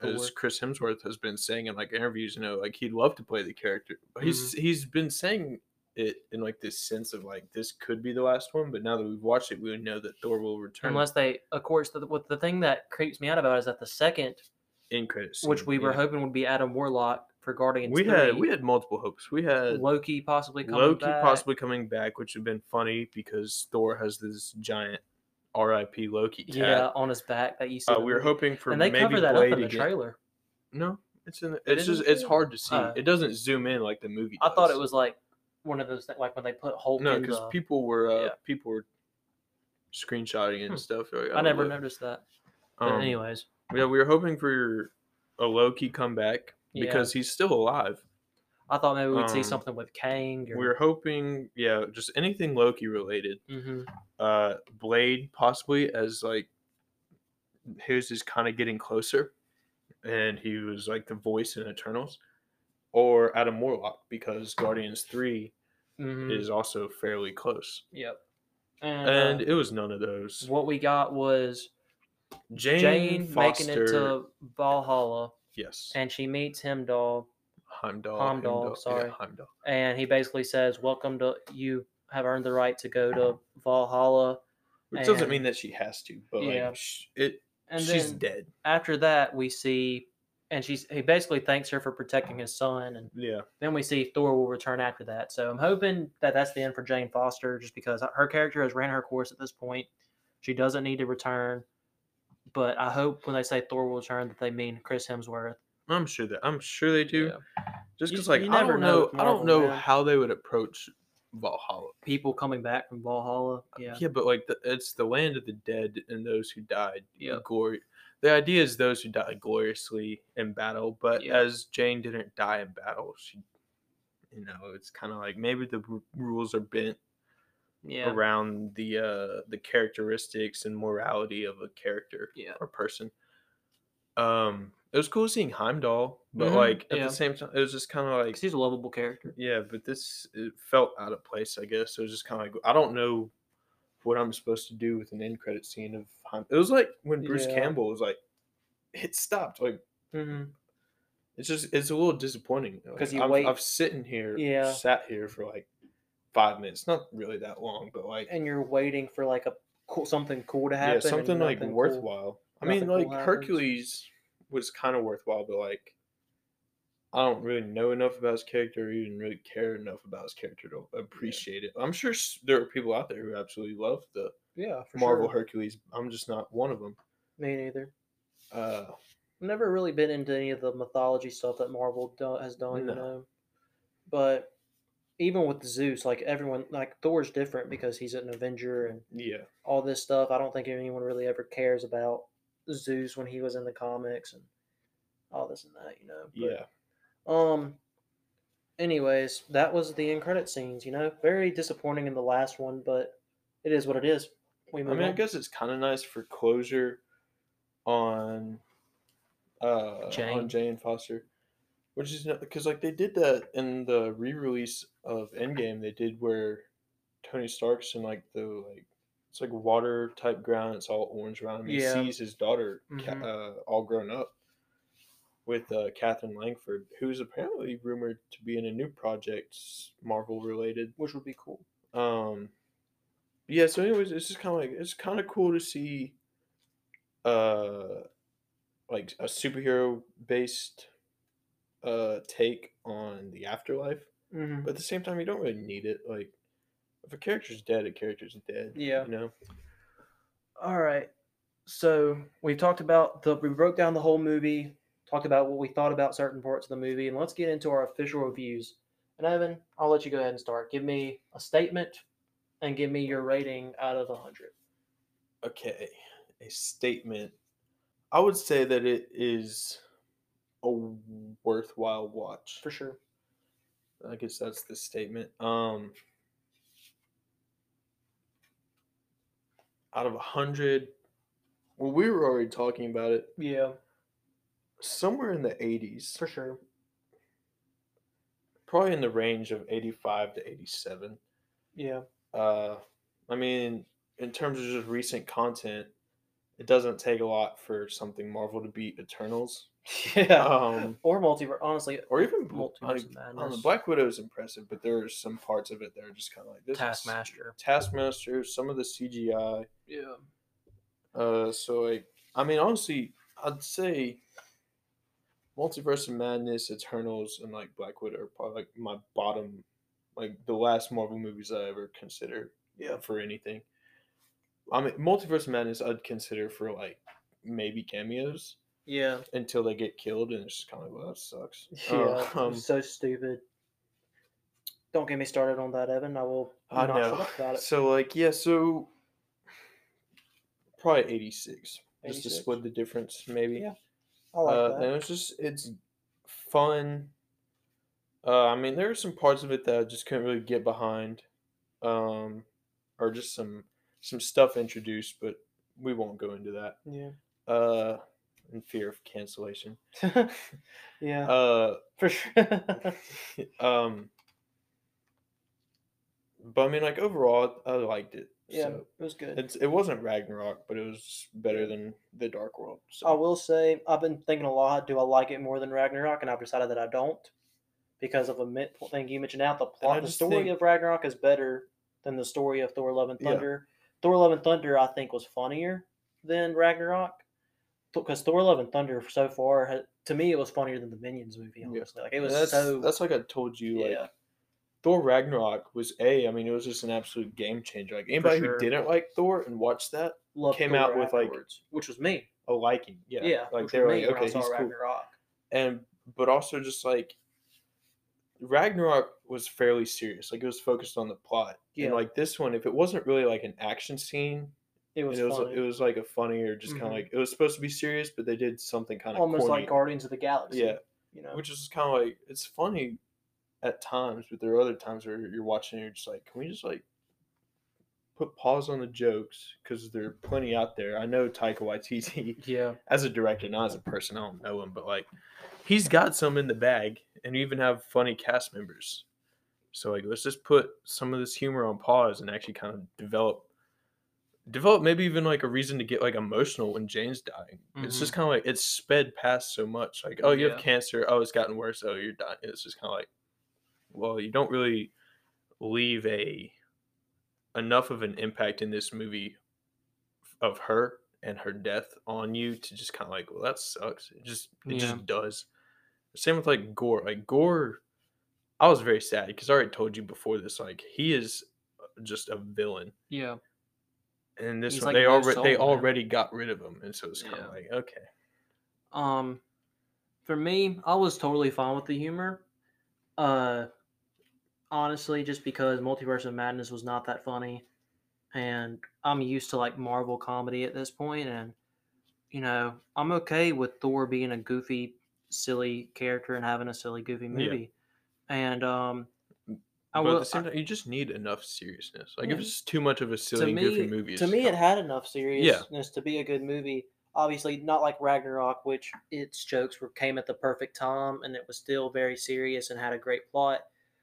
B: as Chris Hemsworth has been saying in like interviews. You know, like he'd love to play the character. But He's he's been saying it in like this sense of like this could be the last one, but now that we've watched it, we would know that Thor will return
A: Unless they, of course, the, what the thing that creeps me out about is that the second,
B: in credits.
A: which we were hoping would be Adam Warlock for Guardians
B: we
A: 3,
B: had we had multiple hopes. We had
A: Loki possibly coming
B: Loki
A: back.
B: possibly coming back, which would have been funny because Thor has this giant R.I.P. Loki tat.
A: yeah, on his back that you see.
B: Uh, we were hoping for
A: and they
B: maybe
A: cover that
B: Blade
A: up in the
B: again.
A: trailer.
B: No, it's in. The,
A: It
B: it's just it's hard to see.
A: Oh.
B: it doesn't zoom in like the movie.
A: I thought it was like one of those things, like when they put Hulk
B: no because
A: the.
B: people were uh,
A: yeah.
B: people were screenshotting and
A: Hmm.
B: stuff. Like,
A: I
B: "Oh,
A: never
B: look."
A: noticed that. But
B: Um,
A: anyways,
B: yeah, we were hoping for a Loki comeback
A: Yeah.
B: because he's still alive.
A: I thought maybe we'd see
B: um,
A: something with Kang. Or,
B: We were hoping, yeah, just anything Loki related.
A: hmm
B: uh Blade possibly as like his is kind of getting closer and he was like the voice in Eternals or Adam Warlock because Guardians 3
A: hmm
B: is also fairly close.
A: Yep. And,
B: And
A: uh,
B: it was none of those.
A: what we got was
B: Jane,
A: Jane
B: Foster,
A: making it to Valhalla,
B: yes.
A: and she meets Heimdall,
B: Heimdall.
A: Heimdall,
B: yeah,
A: sorry.
B: Heimdall.
A: and he basically says, "Welcome to you have earned the right to go to Valhalla."
B: Which doesn't mean that she has to, but
A: Yeah.
B: like it
A: And
B: she's dead.
A: after that, we see, and she's he basically thanks her for protecting his son, and
B: Yeah.
A: then we see Thor will return after that. So I'm hoping that that's the end for Jane Foster, just because her character has ran her course at this point. She doesn't need to return. But I hope when they say Thor will return that they mean Chris Hemsworth.
B: I'm sure that I'm sure they do.
A: Yeah.
B: Just because like
A: you
B: I don't
A: know
B: know, I don't know
A: man.
B: how they would approach Valhalla.
A: People coming back from Valhalla. Yeah.
B: Yeah, but like the, it's the land of the dead and those who died.
A: Yep.
B: Glory. The idea is those who die gloriously in battle, but
A: Yep.
B: as Jane didn't die in battle, she, you know, it's kind of like maybe the r- rules are bent
A: Yeah.
B: around the uh the characteristics and morality of a character
A: Yeah.
B: or person. Um, it was cool seeing Heimdall, but
A: Mhm,
B: like at
A: yeah.
B: the same time, it was just kind of like
A: he's a lovable character.
B: yeah, but this it felt out of place, I guess. It was just kind of like I don't know what I'm supposed to do with an end credit scene of Heim- it was like when Bruce
A: Yeah.
B: Campbell was like it stopped like
A: Mm-hmm.
B: it's just it's a little disappointing
A: because you
B: I've,
A: wait-
B: I've sitting here
A: Yeah.
B: sat here for like five minutes not really that long but like
A: And you're waiting for like a cool, something cool to happen.
B: yeah something like
A: nothing cool.
B: worthwhile I mean
A: cool
B: like
A: happens.
B: Hercules was kind of worthwhile but like I don't really know enough about his character or even really care enough about his character to appreciate it. I'm sure there are people out there who absolutely love the
A: Yeah, for
B: Marvel
A: sure.
B: Hercules. I'm just not one of them.
A: Me neither.
B: Uh,
A: I've never really been into any of the mythology stuff that Marvel do- has done,
B: No.
A: you know. But even with Zeus, like everyone, like Thor's different because he's an Avenger and
B: yeah,
A: all this stuff. I don't think anyone really ever cares about Zeus when he was in the comics and all this and that, you know. But,
B: yeah.
A: Um. Anyways, that was the end credit scenes. You know, very disappointing in the last one, but it is what it is. We
B: I
A: move
B: mean, I guess it's kind of nice for closure on uh
A: Jane.
B: on Jane Foster, which is because like they did that in the re-release of Endgame. They did where Tony Stark's in like the like it's like water type ground. It's all orange around him. He
A: Yeah.
B: sees his daughter Ca-
A: Mhm.
B: uh, all grown up with uh, Katherine Langford, who's apparently rumored to be in a new project, Marvel related.
A: which would be cool.
B: Um, yeah. So, anyways, it's just kind of like it's kind of cool to see, uh, like a superhero based, uh, take on the afterlife.
A: Mm-hmm.
B: But at the same time, you don't really need it. Like, if a character's dead, a character's dead.
A: Yeah.
B: You know.
A: All right. So we've talked about the we broke down the whole movie, talked about what we thought about certain parts of the movie, and let's get into our official reviews. And Evan, I'll let you go ahead and start. Give me a statement and give me your rating out of hundred.
B: Okay, a statement. I would say that it is a worthwhile watch.
A: For sure.
B: I guess that's the statement. Um, out of a hundred, well, we were already talking about it.
A: Yeah,
B: Somewhere in the eighties,
A: for sure.
B: probably in the range of eighty-five to eighty-seven.
A: Yeah.
B: Uh, I mean, in terms of just recent content, it doesn't take a lot for something Marvel to beat Eternals.
A: Yeah.
B: Um,
A: or multiverse. Honestly,
B: or even
A: Multiverse
B: I know, Black Widow is impressive, but there are some parts of it that are just kind of like this. is-
A: Taskmaster.
B: Taskmaster, some of the CGI.
A: Yeah.
B: Uh, so like, I mean, honestly, I'd say Multiverse of Madness, Eternals, and like Black Widow are probably like my bottom, like the last Marvel movies I ever consider
A: Yeah.
B: for anything. I mean, Multiverse of Madness I'd consider for like maybe cameos
A: Yeah.
B: until they get killed, and it's just kind of like, well, that sucks.
A: Yeah.
B: Uh, um,
A: so stupid. Don't get me started on that, Evan. I will
B: I
A: not
B: know.
A: about it.
B: So like, yeah, so probably eighty six, just to
A: 86?
B: split the difference, maybe.
A: Yeah, I like
B: uh,
A: that.
B: and it's just it's fun. Uh, I mean, there are some parts of it that I just couldn't really get behind, um, or just some some stuff introduced, but we won't go into that.
A: Yeah.
B: Uh, in fear of cancellation.
A: yeah.
B: Uh,
A: for sure.
B: um, but I mean, like overall, I liked it.
A: Yeah,
B: so
A: it was good.
B: it's it wasn't Ragnarok, but it was better than the Dark World. So
A: I will say I've been thinking a lot. Do I like it more than Ragnarok? And I've decided that I don't because of a thing you mentioned out. The plot, the story
B: think-
A: of Ragnarok is better than the story of Thor: Love and
B: Yeah.
A: Thunder. Thor: Love and Thunder, I think, was funnier than Ragnarok because Thor: Love and Thunder so far, to me, it was funnier than the Minions movie.
B: Yeah.
A: Honestly, like it was
B: that's
A: so.
B: that's like I told you. Like
A: yeah,
B: Thor Ragnarok was a. I mean, it was just an absolute game changer. Like anybody
A: sure.
B: who didn't like Thor and watched that,
A: loved
B: came
A: Thor
B: out with, like,
A: which was me.
B: a liking. Yeah,
A: Yeah,
B: like they were like,
A: me when I
B: okay, he's cool.
A: Ragnarok.
B: And but also just like Ragnarok was fairly serious. Like it was focused on the plot.
A: Yeah.
B: And like this one, if it wasn't really like an action scene,
A: It was
B: it was it was like a funnier, just kind
A: Mhm.
B: of like it was supposed to be serious, but they did something kind of
A: almost
B: corny.
A: like Guardians of the Galaxy.
B: Yeah,
A: you know.
B: which is kind of like it's funny at times, but there are other times where you're watching and you're just like, can we just like put pause on the jokes because there are plenty out there. I know Taika Waititi
A: yeah.
B: as a director, not as a person. I don't know him, but like he's got some in the bag, and you even have funny cast members. So like, let's just put some of this humor on pause and actually kind of develop, develop maybe even like a reason to get like emotional when Jane's dying. It's just mm-hmm. kind of like it's sped past so much. Like, oh, you
A: Yeah.
B: have cancer. Oh, it's gotten worse. Oh, you're dying. It's just kind of like, well, you don't really leave a enough of an impact in this movie of her and her death on you to just kind of like, well, that sucks. It just it
A: Yeah.
B: just does. Same with like Gorr. Like Gorr, I was very sad because I already told you before this. Like he is just a villain,
A: Yeah.
B: and this
A: He's
B: one
A: like
B: they already they
A: man.
B: already got rid of him, and so it's kind
A: Yeah.
B: of like okay,
A: Um, for me, I was totally fine with the humor. Uh, honestly, just because Multiverse of Madness was not that funny, and I'm used to like Marvel comedy at this point, and you know, I'm okay with Thor being a goofy, silly character and having a silly, goofy movie, and um, I
B: but
A: will.
B: at the same
A: I-
B: time, you just need enough seriousness. Like
A: Yeah.
B: if it's too much of a silly,
A: me,
B: goofy movie,
A: to me, it had enough seriousness to be a good movie. Obviously, not like Ragnarok, which its jokes were came at the perfect time, and it was still very serious and had a great plot.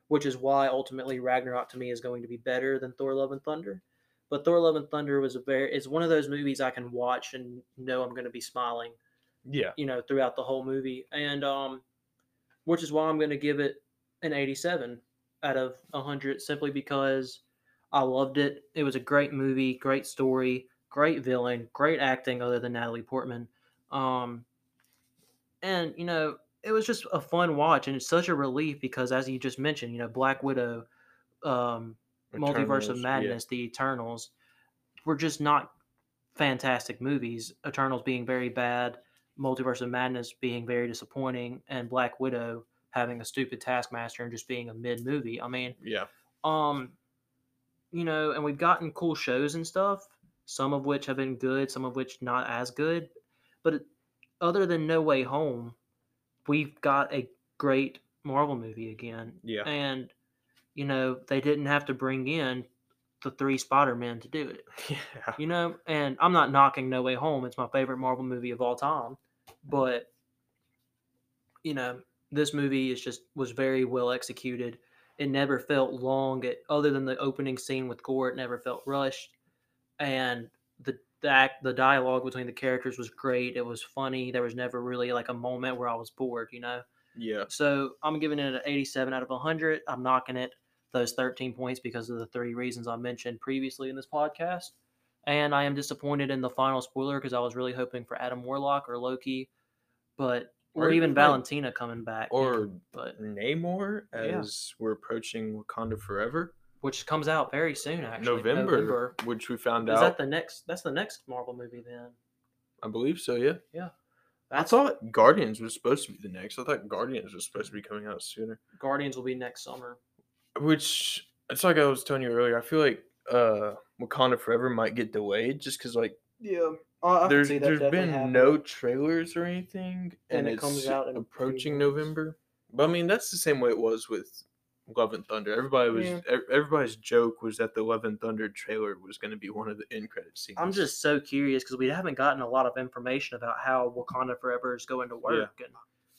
A: Which is why ultimately Ragnarok to me is going to be better than Thor: Love and Thunder. But Thor: Love and Thunder was a very is one of those movies I can watch and know I'm going to be smiling
B: yeah,
A: you know throughout the whole movie. And um which is why i'm going to give it an 87 out of 100 simply because i loved it. It was a great movie great story great villain great acting other than natalie portman. Um and you know it was just a fun watch and it's such a relief because as you just mentioned you know black widow um multiverse of
B: Eternals, yeah.
A: madness the eternals were just not fantastic movies eternals being very bad multiverse of madness being very disappointing and black widow having a stupid taskmaster and just being a mid movie i mean
B: yeah,
A: um you know and we've gotten cool shows and stuff some of which have been good some of which not as good but other than no way home we've got a great marvel movie again.
B: Yeah.
A: and you know they didn't have to bring in the three spider men to do it.
B: Yeah.
A: you know and i'm not knocking no way home. It's my favorite marvel movie of all time. But you know this movie is just was very well executed. It never felt long. It other than the opening scene with gorr it never felt rushed. And the the act, the dialogue between the characters was great. It was funny. There was never really like a moment where I was bored, you know.
B: Yeah.
A: So I'm giving it an 87 out of 100. I'm knocking it those 13 points because of the three reasons I mentioned previously in this podcast. And I am disappointed in the final spoiler because I was really hoping for Adam Warlock or Loki, but or,
B: Or
A: even
B: like-
A: Valentina coming back. yeah,
B: Or
A: but
B: Namor
A: Yeah.
B: as we're approaching Wakanda Forever.
A: Which comes out very soon actually.
B: November, which we found
A: Is
B: out.
A: Is that the next? That's the next Marvel movie then.
B: I believe so, yeah. Yeah.
A: That's
B: thought Guardians was supposed to be the next. I thought Guardians was supposed to be coming out sooner.
A: Guardians will be next summer.
B: Which it's like I was telling you earlier. I feel like uh Wakanda Forever might get delayed just because like
A: Yeah, I,
B: there's there's been no trailers or anything,
A: And
B: and,
A: it comes out in
B: approaching. November. But I mean that's the same way it was with Love and Thunder. Everybody was
A: Yeah.
B: everybody's joke was that the Love and Thunder trailer was going to be one of the end credit scenes.
A: I'm just so curious because we haven't gotten a lot of information about how Wakanda Forever is going to work. And,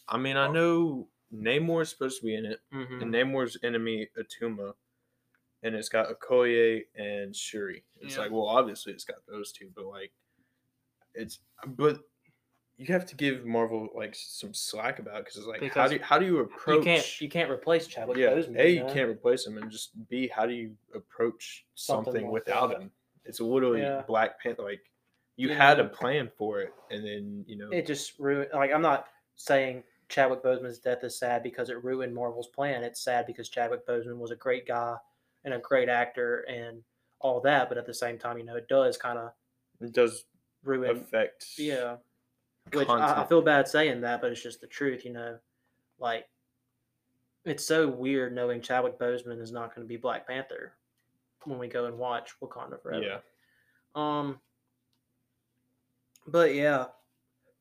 B: I mean I know Namor is supposed to be in it,
A: Mhm.
B: and Namor's enemy Attuma, and it's got Okoye and Shuri. It's
A: Yeah.
B: like, well, obviously it's got those two, but like, it's but you have to give Marvel like some slack about because it's like, how do you, how do you approach?
A: You can't you can't replace Chadwick
B: yeah,
A: Boseman.
B: a
A: you
B: you
A: know?
B: can't replace him, and just b how do you approach
A: Something
B: something, without him? It's literally
A: Yeah.
B: Black Panther. Like you
A: You
B: had
A: know-
B: a plan for it, and then you know
A: It just ruined. Like I'm not saying Chadwick Boseman's death is sad because it ruined Marvel's plan. It's sad because Chadwick Boseman was a great guy and a great actor and all that. But at the same time, you know, it does kind of
B: it does
A: ruin.
B: affect.
A: Yeah. Which I, I feel bad saying that, but it's just the truth, you know. Like, it's so weird knowing Chadwick Boseman is not going to be Black Panther when we go and watch Wakanda Forever.
B: Yeah.
A: Um. But yeah,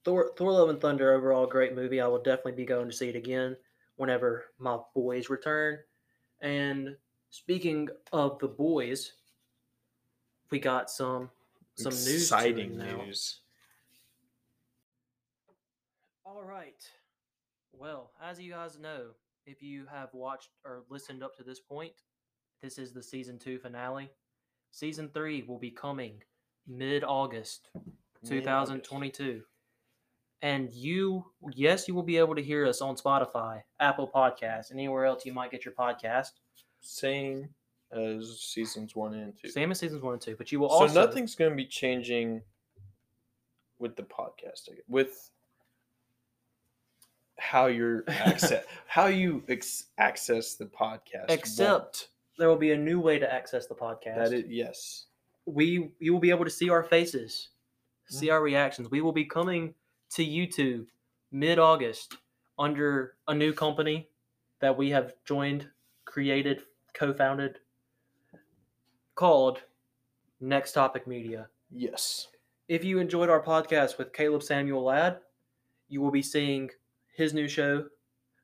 A: Thor, Thor: Love and Thunder overall great movie. I will definitely be going to see it again whenever my boys return. And speaking of the boys, we got some some news.
B: exciting
A: announce.
B: news.
A: All right. Well, as you guys know, if you have watched or listened up to this point, this is the season two finale. Season three will be coming mid August 2022. And you, yes, you will be able to hear us on Spotify, Apple Podcasts, anywhere else you might get your podcast.
B: Same as seasons one and two.
A: Same as seasons one and two, but you will
B: so
A: also
B: nothing's going to be changing with the podcast with how you're access how you ex- access the podcast.
A: Except there will be a new way to access the podcast.
B: that it yes
A: we you will be able to see our faces, see
B: Mm-hmm.
A: our reactions. We will be coming to YouTube mid August under a new company that we have joined, created, co-founded called Next Topic Media.
B: yes
A: If you enjoyed our podcast with Caleb Samuel Ladd, you will be seeing his new show,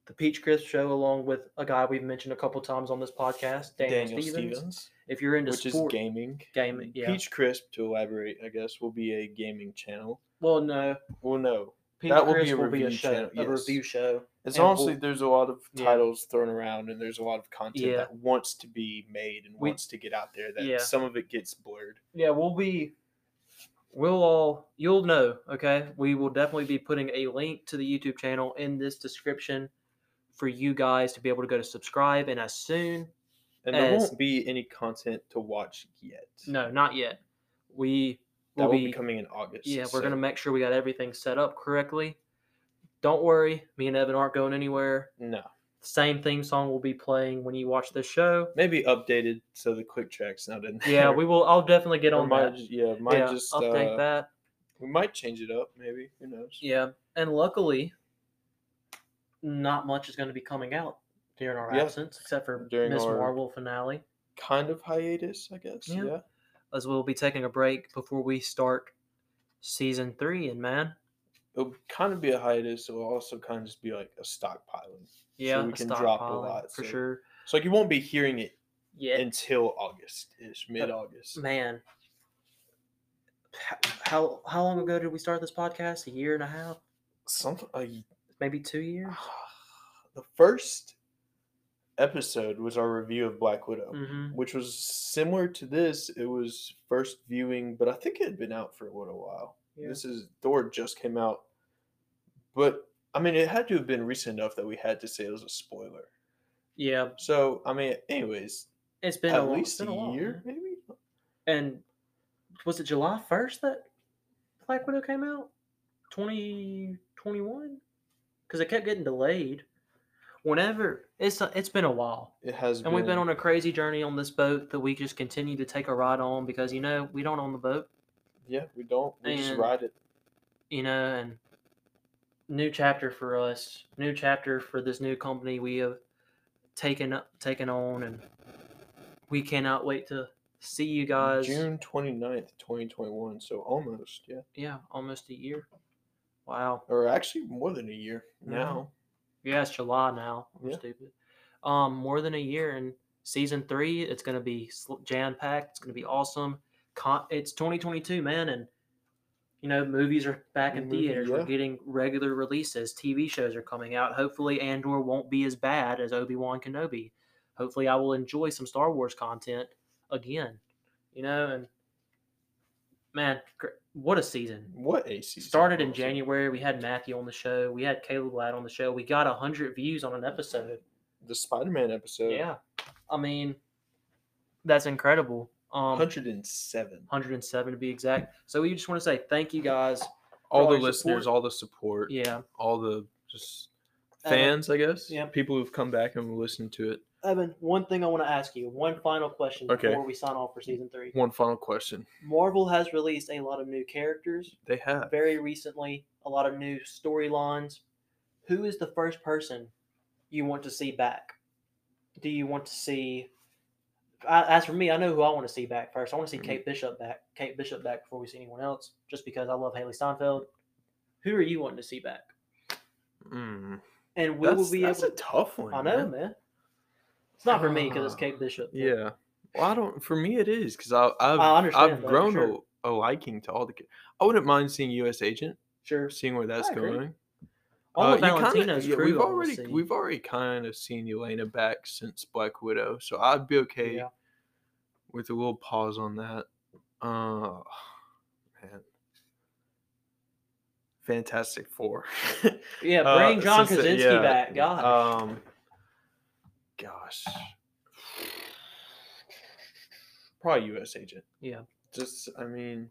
A: the Peach Crisp Show, along with a guy we've mentioned a couple times on this podcast, Daniel,
B: Daniel
A: Stevens.
B: Stevens,
A: If you're into
B: which
A: sport,
B: is gaming
A: gaming, yeah.
B: Peach Crisp to elaborate I guess will be a gaming channel
A: well, no,
B: well no
A: Peach
B: That will be a
A: will be a
B: review
A: show,
B: channel,
A: a review show.
B: it's
A: And
B: honestly
A: we'll-
B: there's a lot of
A: Yeah.
B: titles thrown around and there's a lot of content
A: Yeah.
B: that wants to be made and
A: We-
B: wants to get out there that
A: Yeah.
B: some of it gets blurred
A: Yeah, we'll be. We'll all you'll know. Okay, we will definitely be putting a link to the YouTube channel in this description for you guys to be able to go to subscribe. And as soon,
B: and there
A: As-
B: won't be any content to watch yet
A: no, not yet. We
B: that
A: will
B: will
A: be.
B: be coming in August.
A: yeah, we're gonna make sure we got everything set up correctly. Don't worry, me and Evan aren't going anywhere.
B: no
A: Same theme song will be playing when you watch this show.
B: maybe updated so the quick track's not in there.
A: Yeah, we will. I'll definitely get
B: Or
A: on
B: might
A: that.
B: yeah, might
A: yeah,
B: just
A: update
B: uh,
A: that.
B: We might change it up, maybe. Who knows?
A: Yeah, and luckily, not much is going to be coming out during our
B: Yeah.
A: absence, except for
B: During
A: Miss Marvel finale,
B: Kind of hiatus, I guess.
A: Yeah.
B: Yeah.
A: as we'll be taking a break before we start season three. And man,
B: It'll kind of be a hiatus. It'll also kind of just be like a stockpiling.
A: yeah,
B: we
A: a
B: can drop a lot,
A: for
B: so-
A: sure.
B: So like you won't be hearing it
A: Yeah,
B: until August ish, mid August.
A: man. How how long ago did we start this podcast? A year and a half,
B: Something like
A: maybe two years.
B: the first episode was our review of Black Widow,
A: hmm
B: which was similar to this. It was first viewing, but I think it had been out for a little while.
A: Yeah.
B: This is Thor just came out, but I mean, it had to have been recent enough that we had to say it was a spoiler.
A: Yeah,
B: So I mean, anyways,
A: it's been
B: at
A: a long-
B: least
A: been
B: a
A: while,
B: year,
A: man.
B: maybe.
A: And was it July first that Black Widow came out? Twenty twenty one? Because it kept getting delayed. Whenever it's uh, it's been a while,
B: It has,
A: and we've been on a crazy journey on this boat that we just continue to take a ride on because you know we don't own the boat,
B: Yeah, we don't. We just ride it.
A: you know, and new chapter for us, new chapter for this new company we have taken up taken on, and we cannot wait to see you guys.
B: June 29th, 2021. So almost, yeah.
A: Yeah, almost a year. Wow.
B: Or actually more than a year now.
A: Yeah, it's July now. I'm
B: Yeah.
A: stupid. Um, more than a year in season three. It's gonna be jam packed. It's gonna be awesome. Con- it's 2022, man, and you know movies are back in
B: Movie,
A: theaters.
B: yeah.
A: We're getting regular releases. TV shows are coming out. Hopefully, Andor won't be as bad as Obi Wan Kenobi. Hopefully, I will enjoy some Star Wars content again. You know, and man, what a season!
B: What a season.
A: started in. January. We had Matthew on the show. We had Caleb Ladd on the show. We got hundred views on an episode.
B: The Spider Man episode.
A: yeah, I mean, that's incredible. Um,
B: 107.
A: 107 to be exact. So we just want to say thank you guys.
B: All
A: all
B: the listeners,
A: support.
B: all the support,
A: Yeah,
B: all the just
A: Evan.
B: fans, I guess.
A: Yeah.
B: People who've come back and listened to it.
A: Evan. One thing I want to ask you. One final question
B: Okay.
A: before we sign off for season three.
B: One final question.
A: Marvel has released a lot of new characters
B: They have.
A: very recently. A lot of new storylines. Who is the first person you want to see back? Do you want to see? I, as for me, I know who I want to see back first. I want to see
B: Mhm.
A: Kate Bishop back. Kate Bishop back before we see anyone else, just because I love Hailee Steinfeld. Who are you wanting to see back?
B: Mm.
A: And we
B: That's,
A: will be
B: that's
A: able.
B: a tough one.
A: I know,
B: man.
A: man. It's not for me because it's
B: Ah,
A: Kate Bishop. but-
B: Yeah. Well, I don't. For me, it is because I've I've,
A: understand
B: I've grown
A: sure.
B: a, a liking to all the. ca- I wouldn't mind seeing U.S. Agent,
A: Sure.
B: seeing where that's going.
A: All
B: Uh, you kinda- yeah, we've already we've already kind of seen Elena back since Black Widow, so I'd be okay
A: Yeah.
B: with a little pause on that. Uh, man, Fantastic Four.
A: Yeah,
B: Uh,
A: bring John
B: since the-
A: Krasinski
B: yeah,
A: back. God.
B: Um, gosh, probably U.S. Agent.
A: Yeah.
B: Just, I mean,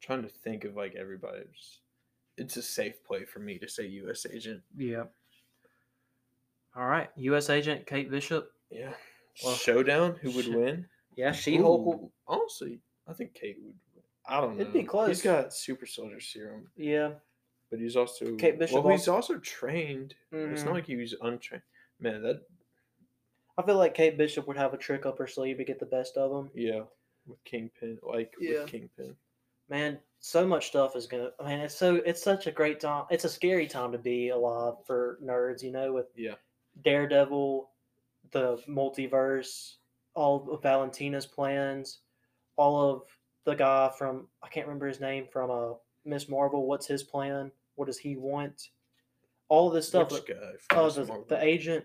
B: trying to think of like everybody. It's, it's a safe play for me to say U.S. Agent.
A: yeah. All right, U.S. Agent Kate Bishop.
B: Yeah.
A: Well,
B: Showdown. Who would
A: sh-
B: win?
A: Yeah, She Hulk.
B: Honestly, I think Kate would. I don't know.
A: It'd be close.
B: He's got super soldier serum,
A: Yeah.
B: but he's also
A: Kate Bishop
B: Well, he's
A: also-
B: trained. It's
A: Mhm.
B: not like he was untrained. Man, that
A: I feel like Kate Bishop would have a trick up her sleeve to get the best of him.
B: yeah, with Kingpin, like
A: Yeah.
B: with Kingpin.
A: Man, so much stuff is gonna. I mean, it's so it's such a great time. It's a scary time to be alive for nerds. You know, with
B: Yeah.
A: Daredevil, the multiverse, all of Valentina's plans, all of the guy from I can't remember his name from uh Miss Marvel. What's his plan? What does he want? All of this stuff.
B: Which guy? from
A: Oh, the, the agent.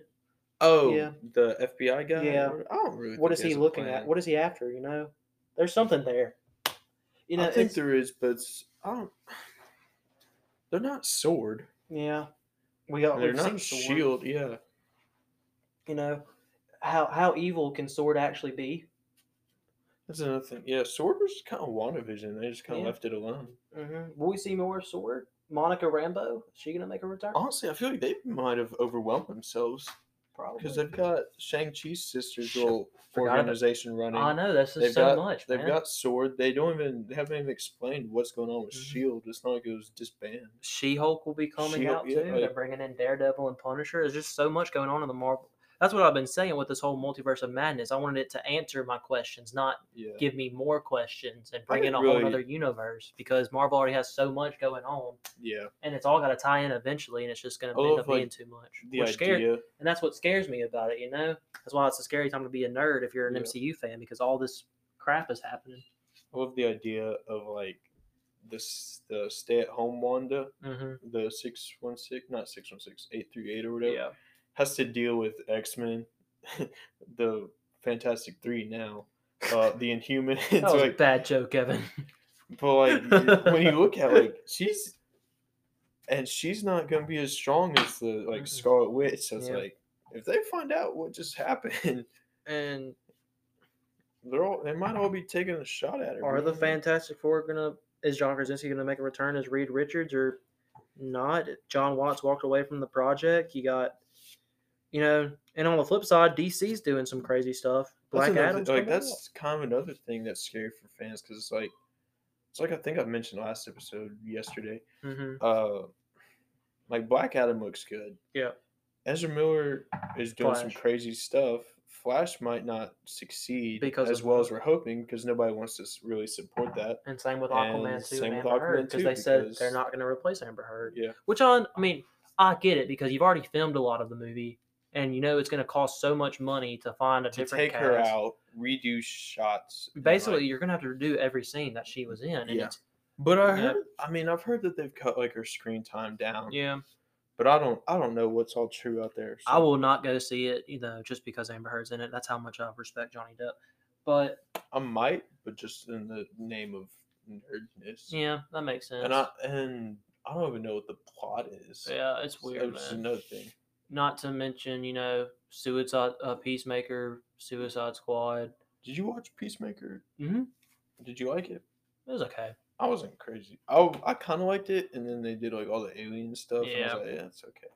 B: oh,
A: yeah.
B: the FBI guy.
A: Yeah.
B: I don't really.
A: What is he looking at? What is he after? You know, there's something there. You know,
B: I think there is, but I don't. They're not sword.
A: yeah, we got.
B: They're not shield. Yeah.
A: You know, how how evil can Sword actually be?
B: That's another thing. Yeah, Sword was kind of WandaVision. They just kind of
A: Yeah.
B: left it alone.
A: Mm-hmm. Will we see more Sword? Monica Rambeau? Is she gonna make a return?
B: Honestly, I feel like they might have overwhelmed themselves
A: Probably.
B: because they've got Shang Chi's sister's
A: Shit,
B: little
A: forgot about-
B: organization running.
A: I know that's just
B: They've
A: so
B: got
A: much.
B: they've
A: man.
B: got Sword. They don't even they haven't even explained what's going on with
A: Mhm.
B: Shield. It's not like it was disbanded.
A: She Hulk will be coming
B: She-Hulk,
A: out
B: yeah,
A: too.
B: like-
A: They're bringing in Daredevil and Punisher. There's just so much going on in the Marvel. That's what I've been saying with this whole multiverse of madness. I wanted it to answer my questions, not
B: Yeah.
A: give me more questions and bring in a whole other universe because Marvel already has so much going on
B: Yeah.
A: and it's all got to tie in eventually and it's just going to end
B: love,
A: up being too much.
B: The
A: Which
B: idea.
A: and that's what scares me about it, you know? That's why it's a scary time to be a nerd if you're an
B: Yeah.
A: MCU fan because all this crap is happening.
B: I love the idea of like this the stay at home Wanda,
A: Mm-hmm.
B: the six one six not six one six eight three eight or whatever
A: Yeah.
B: Has to deal with X Men the Fantastic Three now. Uh, the Inhuman.
A: That
B: it's
A: was a bad joke, Evan.
B: but like when you look at like she's, and she's not gonna be as strong as the like Scarlet Witch. So it's
A: Yeah.
B: like if they find out what just happened,
A: and
B: they're all they might all be taking a shot at her.
A: are the. Fantastic Four gonna is John Krasinski gonna make a return as Reed Richards or not? John Watts walked away from the project. You got, you know, and on the flip side, DC's doing some crazy stuff.
B: That's
A: Black
B: another-
A: Adam's
B: like
A: coming out.
B: that's kind of another thing that's scary for fans because it's like it's like I think I mentioned last episode yesterday.
A: Mhm.
B: Uh, like Black Adam looks good.
A: Yeah.
B: Ezra Miller is doing some crazy stuff. Flash might not succeed
A: Because
B: as well as we're hoping because nobody wants to really support that.
A: And same with
B: And
A: Aquaman too,
B: same
A: and
B: with
A: Amber
B: Aquaman
A: because they said they're not going to replace Amber Heard.
B: Yeah.
A: Which on, I mean, I get it because you've already filmed a lot of the movie, and you know it's going to cost so much money to find a
B: To
A: different
B: take
A: cast.
B: her out, redo shots.
A: Basically,
B: like-
A: you're going to have to redo every scene that she was in. And
B: Yeah.
A: it's,
B: but I
A: Yep.
B: heard. I mean, I've heard that they've cut like her screen time down.
A: yeah.
B: But I don't. I don't know what's all true out there.
A: I will not go see it, you know, just because Amber Heard's in it. That's how much I respect Johnny Depp. But
B: I might, but just in the name of nerdness.
A: yeah, that makes sense.
B: And I and I don't even know what the plot is.
A: yeah, it's weird, man.
B: another thing.
A: Not to mention, you know, Suicide uh, Peacemaker, Suicide Squad.
B: Did you watch Peacemaker?
A: Mm-hmm.
B: Did you like it?
A: It was okay.
B: I wasn't crazy. I I kind of liked it, and then they did like all the alien stuff. And I
A: Yeah.
B: was like, yeah, it's okay.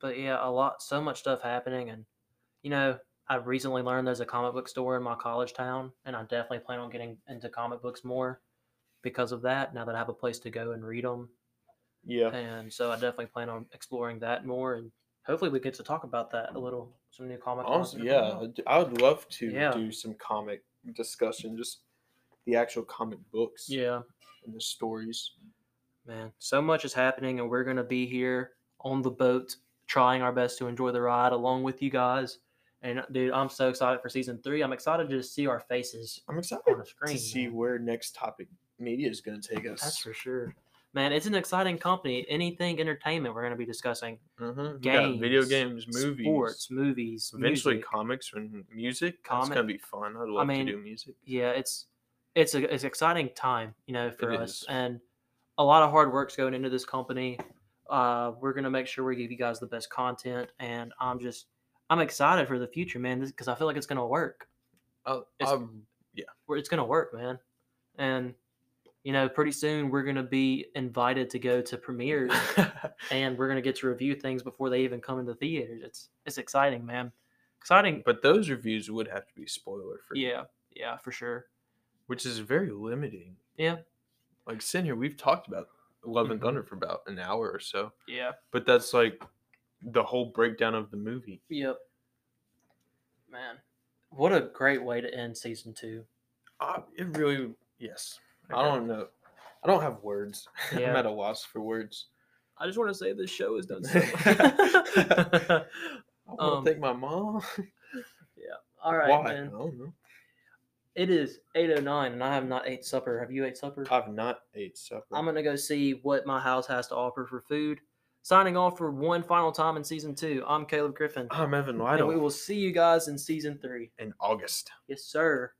A: but yeah, a lot, so much stuff happening, and you know, I recently learned there's a comic book store in my college town, and I definitely plan on getting into comic books more because of that. Now that I have a place to go and read them,
B: Yeah.
A: and so I definitely plan on exploring that more, and hopefully we get to talk about that a little, some new comic.
B: Honestly, yeah. I would love to
A: Yeah.
B: do some comic discussion, just the actual comic books
A: yeah,
B: and the stories.
A: man, so much is happening, and we're gonna be here on the boat, trying our best to enjoy the ride along with you guys. And dude, I'm so excited for season three. I'm excited to see our faces
B: I'm excited
A: on the screen.
B: to see
A: man.
B: where next topic media is going to take us.
A: That's for sure. Man, it's an exciting company. Anything entertainment we're going to be discussing.
B: Mhm. We got video
A: Games,
B: games, movies,
A: Sports, movies,
B: eventually
A: music.
B: comics and music. That's
A: Comic-
B: gonna be fun. I'd love
A: mean,
B: to do music.
A: Yeah, it's it's a it's an exciting time, you know, for
B: It
A: us.
B: is.
A: And a lot of hard work's going into this company. Uh, we're going to make sure we give you guys the best content and I'm just I'm excited for the future, man, because I feel like it's going to work.
B: I'll,
A: it's-
B: I'll-
A: it's going to work, man. And you know, pretty soon we're going to be invited to go to premieres and we're gonna get to review things before they even come into theaters. It's it's exciting, man. Exciting.
B: but those reviews would have to be spoiler free.
A: Yeah, yeah, for sure.
B: which is very limiting.
A: Yeah.
B: Like sitting here, we've talked about Love and
A: Mhm.
B: Thunder for about an hour or so,
A: Yeah.
B: but that's like the whole breakdown of the movie.
A: Yep. Man, what a great way to end season two.
B: Uh, it really, yes. I don't know. I don't have words. I'm at a loss for words.
A: I just want to say this show is done
B: so. I want
A: Um,
B: to thank my mom. Yeah.
A: All right,
B: Why?
A: man.
B: I don't know.
A: It is eight oh nine, and I have not ate supper. Have you ate supper?
B: I've not ate supper.
A: I'm gonna go see what my house has to offer for food. Signing off for one final time in season two. I'm Caleb Griffin,
B: I'm Evan
A: and we will see you guys in season three.
B: in August.
A: Yes, sir.